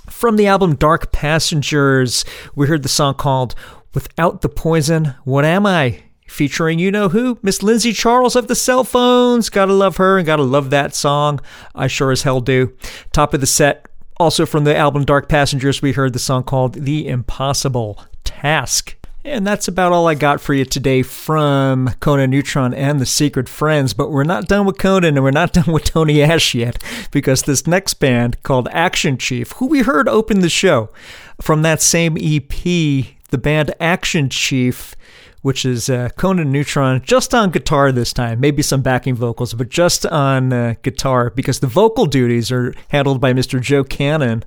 From the album Dark Passengers, we heard the song called Without the Poison, What Am I? Featuring you know who? Miss Lindsay Charles of the Cell Phones. Gotta love her and gotta love that song. I sure as hell do. Top of the set, also from the album Dark Passengers, we heard the song called The Impossible Task. And that's about all I got for you today from Conan Neutron and the Secret Friends. But we're not done with Conan and we're not done with Tony Ash yet because this next band called Action Chief, who we heard open the show from that same EP, the band Action Chief, which is uh, Conan Neutron, just on guitar this time. Maybe some backing vocals, but just on uh, guitar because the vocal duties are handled by Mr. Joe Cannon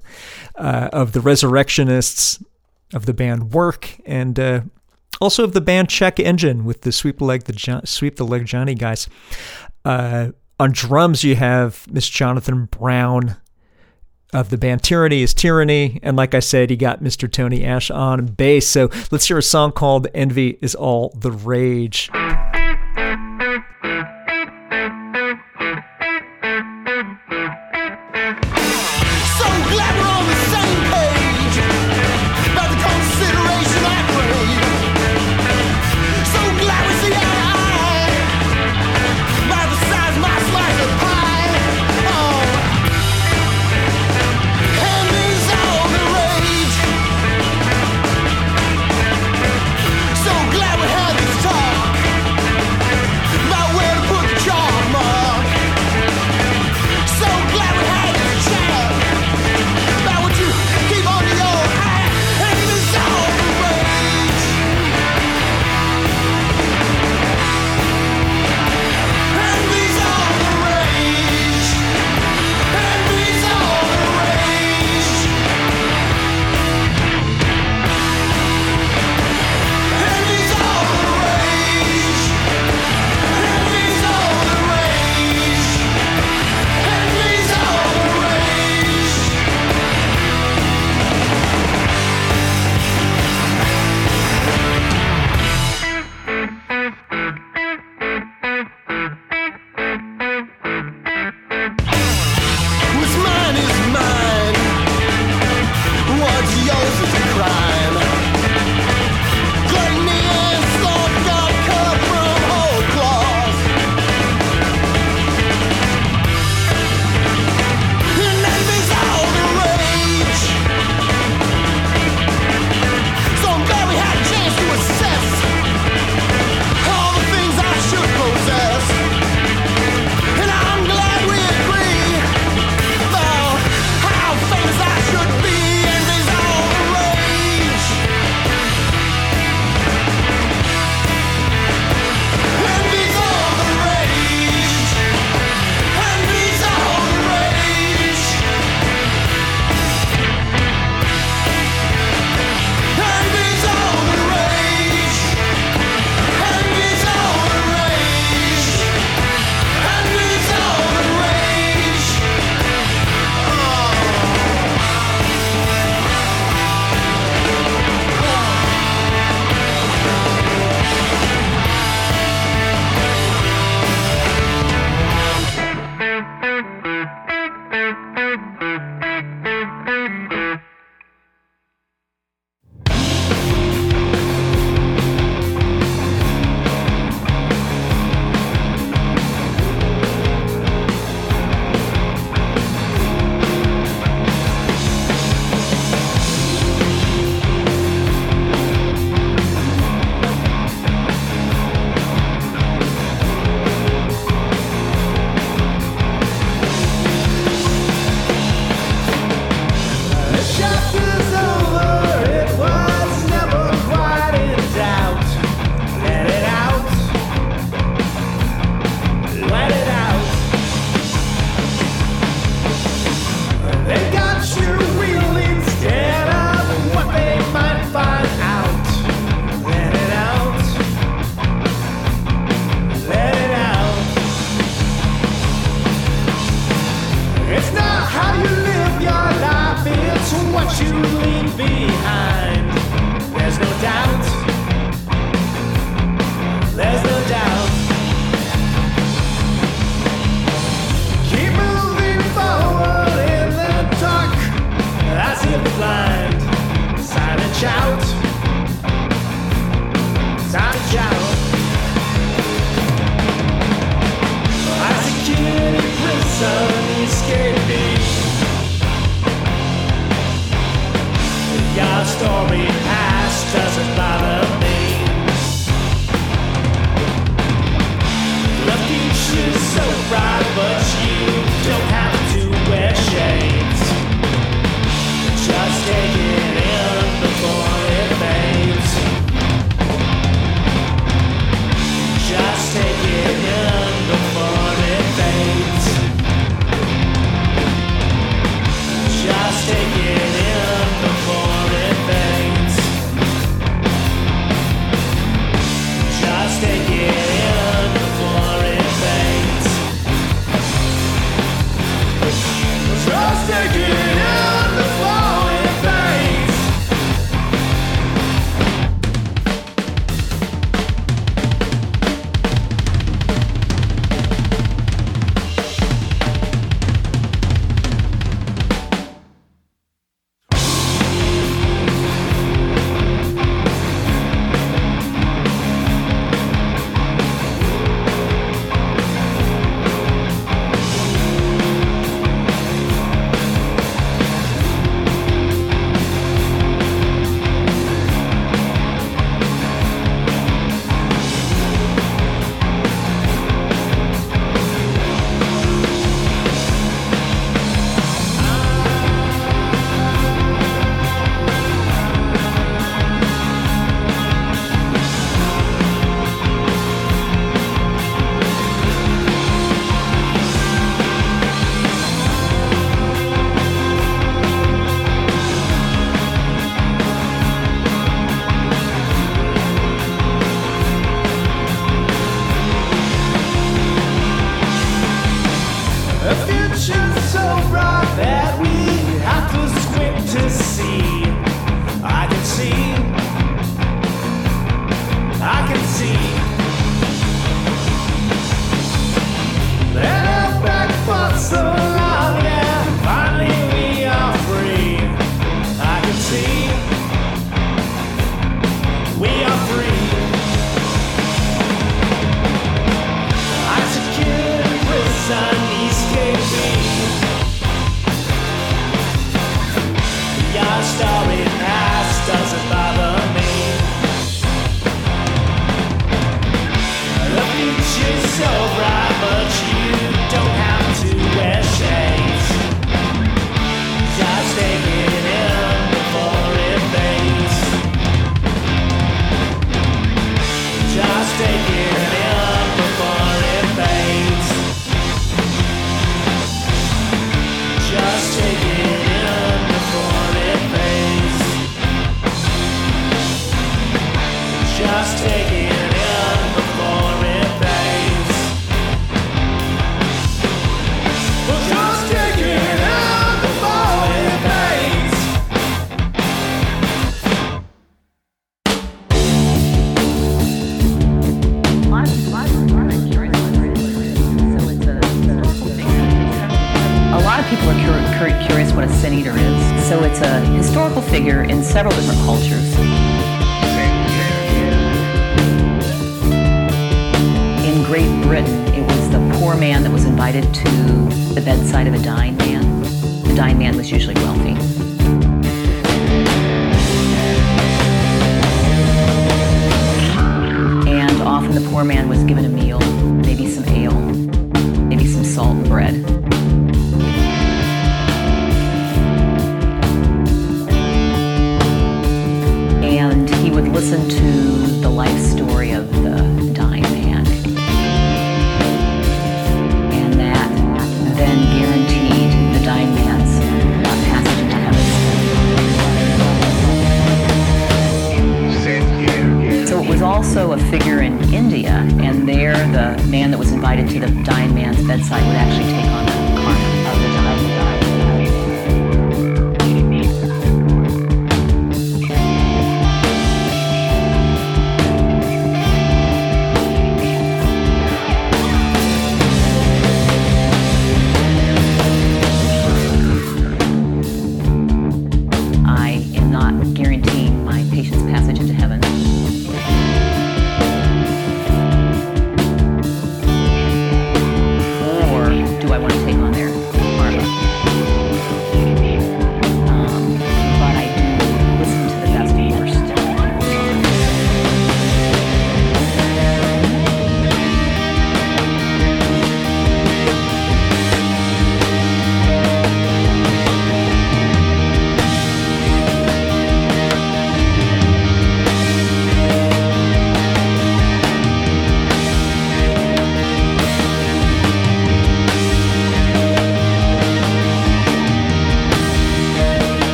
uh, of the Resurrectionists of the band Work and uh, also of the band Check Engine with the Sweep the Leg the jo- Sweep the Leg Johnny guys. Uh, on drums, you have Miss Jonathan Brown of the band Tyranny is Tyranny, and like I said, he got Mr. Tony Ash on bass. So let's hear a song called "Envy Is All the Rage."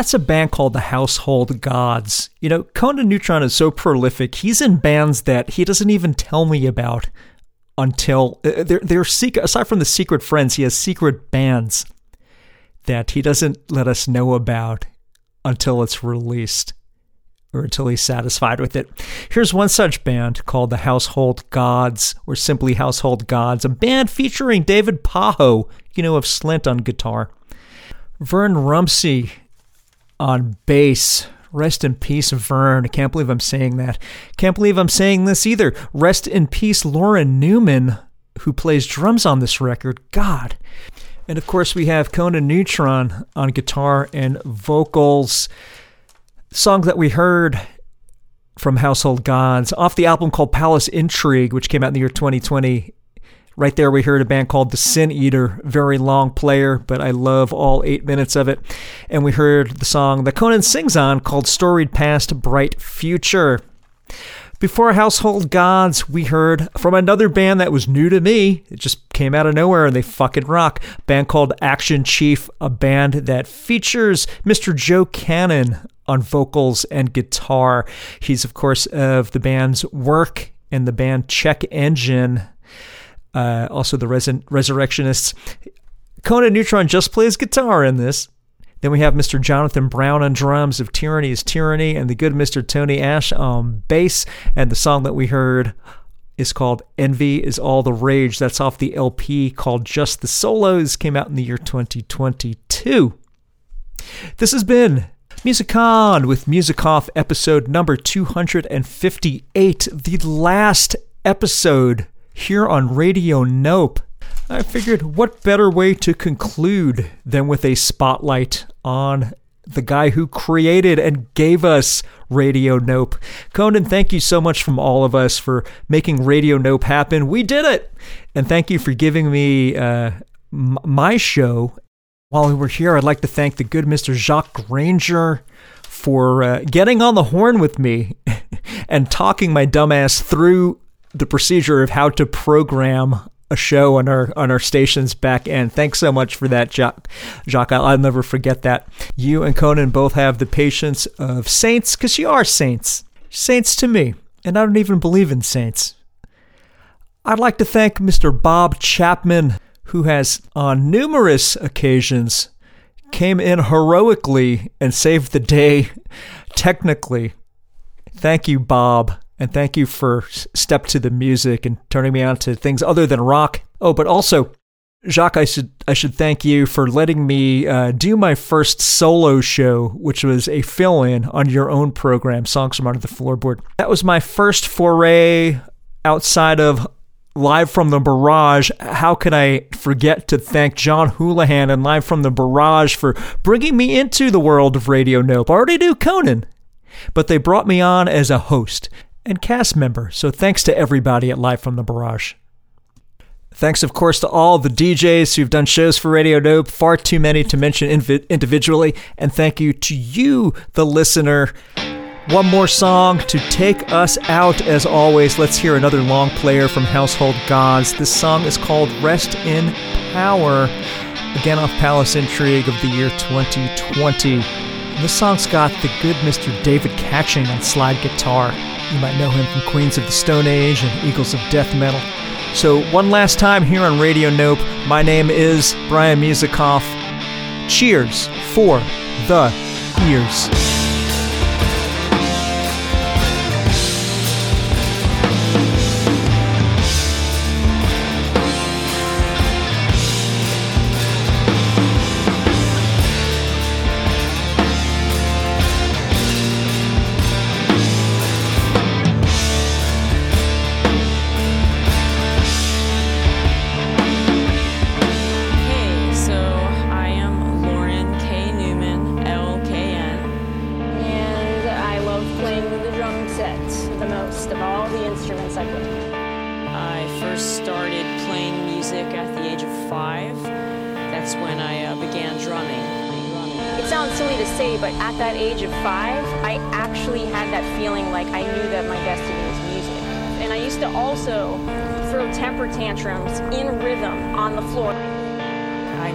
That's a band called the Household Gods. You know, Conan Neutron is so prolific. He's in bands that he doesn't even tell me about until uh, they're, they're secret. Aside from the secret friends, he has secret bands that he doesn't let us know about until it's released or until he's satisfied with it. Here's one such band called the Household Gods, or simply Household Gods, a band featuring David Pajo, you know, of Slint on guitar. Vern Rumsey on bass. Rest in peace, Vern. I can't believe I'm saying that. Can't believe I'm saying this either. Rest in peace, Lauren Newman, who plays drums on this record. God. And of course, we have Conan Neutron on guitar and vocals. Song that we heard from Household Gods off the album called Palace Intrigue, which came out in the year 2020. Right there, we heard a band called The oh. Sin Eater, very long player, but I love all eight minutes of it. And we heard the song that Conan sings on called Storied Past, Bright Future. Before Household Gods, we heard from another band that was new to me. It just came out of nowhere and they fucking rock. A band called Action Chief, a band that features Mr. Joe Cannon on vocals and guitar. He's, of course, of the band's work and the band Check Engine, uh, also the Res- Resurrectionists. Conan Neutron just plays guitar in this. Then we have Mr. Jonathan Brown on drums of Tyranny is Tyranny and the good Mr. Tony Ash on bass. And the song that we heard is called Envy is All the Rage. That's off the LP called Just the Solos, came out in the year 2022. This has been Music On with Music Off episode number 258, the last episode here on Radio Nope. I figured what better way to conclude than with a spotlight on the guy who created and gave us Radio Nope. Conan, thank you so much from all of us for making Radio Nope happen. We did it! And thank you for giving me uh, m- my show. While we were here, I'd like to thank the good Mr. Jacques Granger for uh, getting on the horn with me and talking my dumbass through the procedure of how to program a show on our on our station's back end. Thanks so much for that, Jacques. Jacques, I'll, I'll never forget that. You and Conan both have the patience of saints because you are saints. Saints to me, and I don't even believe in saints. I'd like to thank Mr. Bob Chapman, who has on numerous occasions came in heroically and saved the day technically. Thank you, Bob. And thank you for step to the music and turning me on to things other than rock. Oh, but also, Jacques, I should I should thank you for letting me uh, do my first solo show, which was a fill-in on your own program, Songs from Under the Floorboard. That was my first foray outside of Live from the Barrage. How could I forget to thank John Houlihan and Live from the Barrage for bringing me into the world of Radio Nope? I already knew Conan, but they brought me on as a host and cast member. So thanks to everybody at Live from the Barrage. Thanks, of course, to all the DJs who've done shows for Radio Nope, far too many to mention invi- individually. And thank you to you, the listener. One more song to take us out. As always, let's hear another long player from Household Gods. This song is called Rest in Power, again off Palace Intrigue of the year 2020. And this song's got the good Mr. David Catching on slide guitar. You might know him from Queens of the Stone Age and Eagles of Death Metal. So, one last time here on Radio Nope, my name is Brian Musikoff. Cheers for the ears.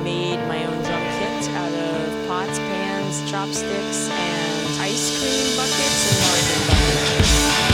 made my own drum kit out of pots, pans, chopsticks, and ice cream buckets and margarine buckets.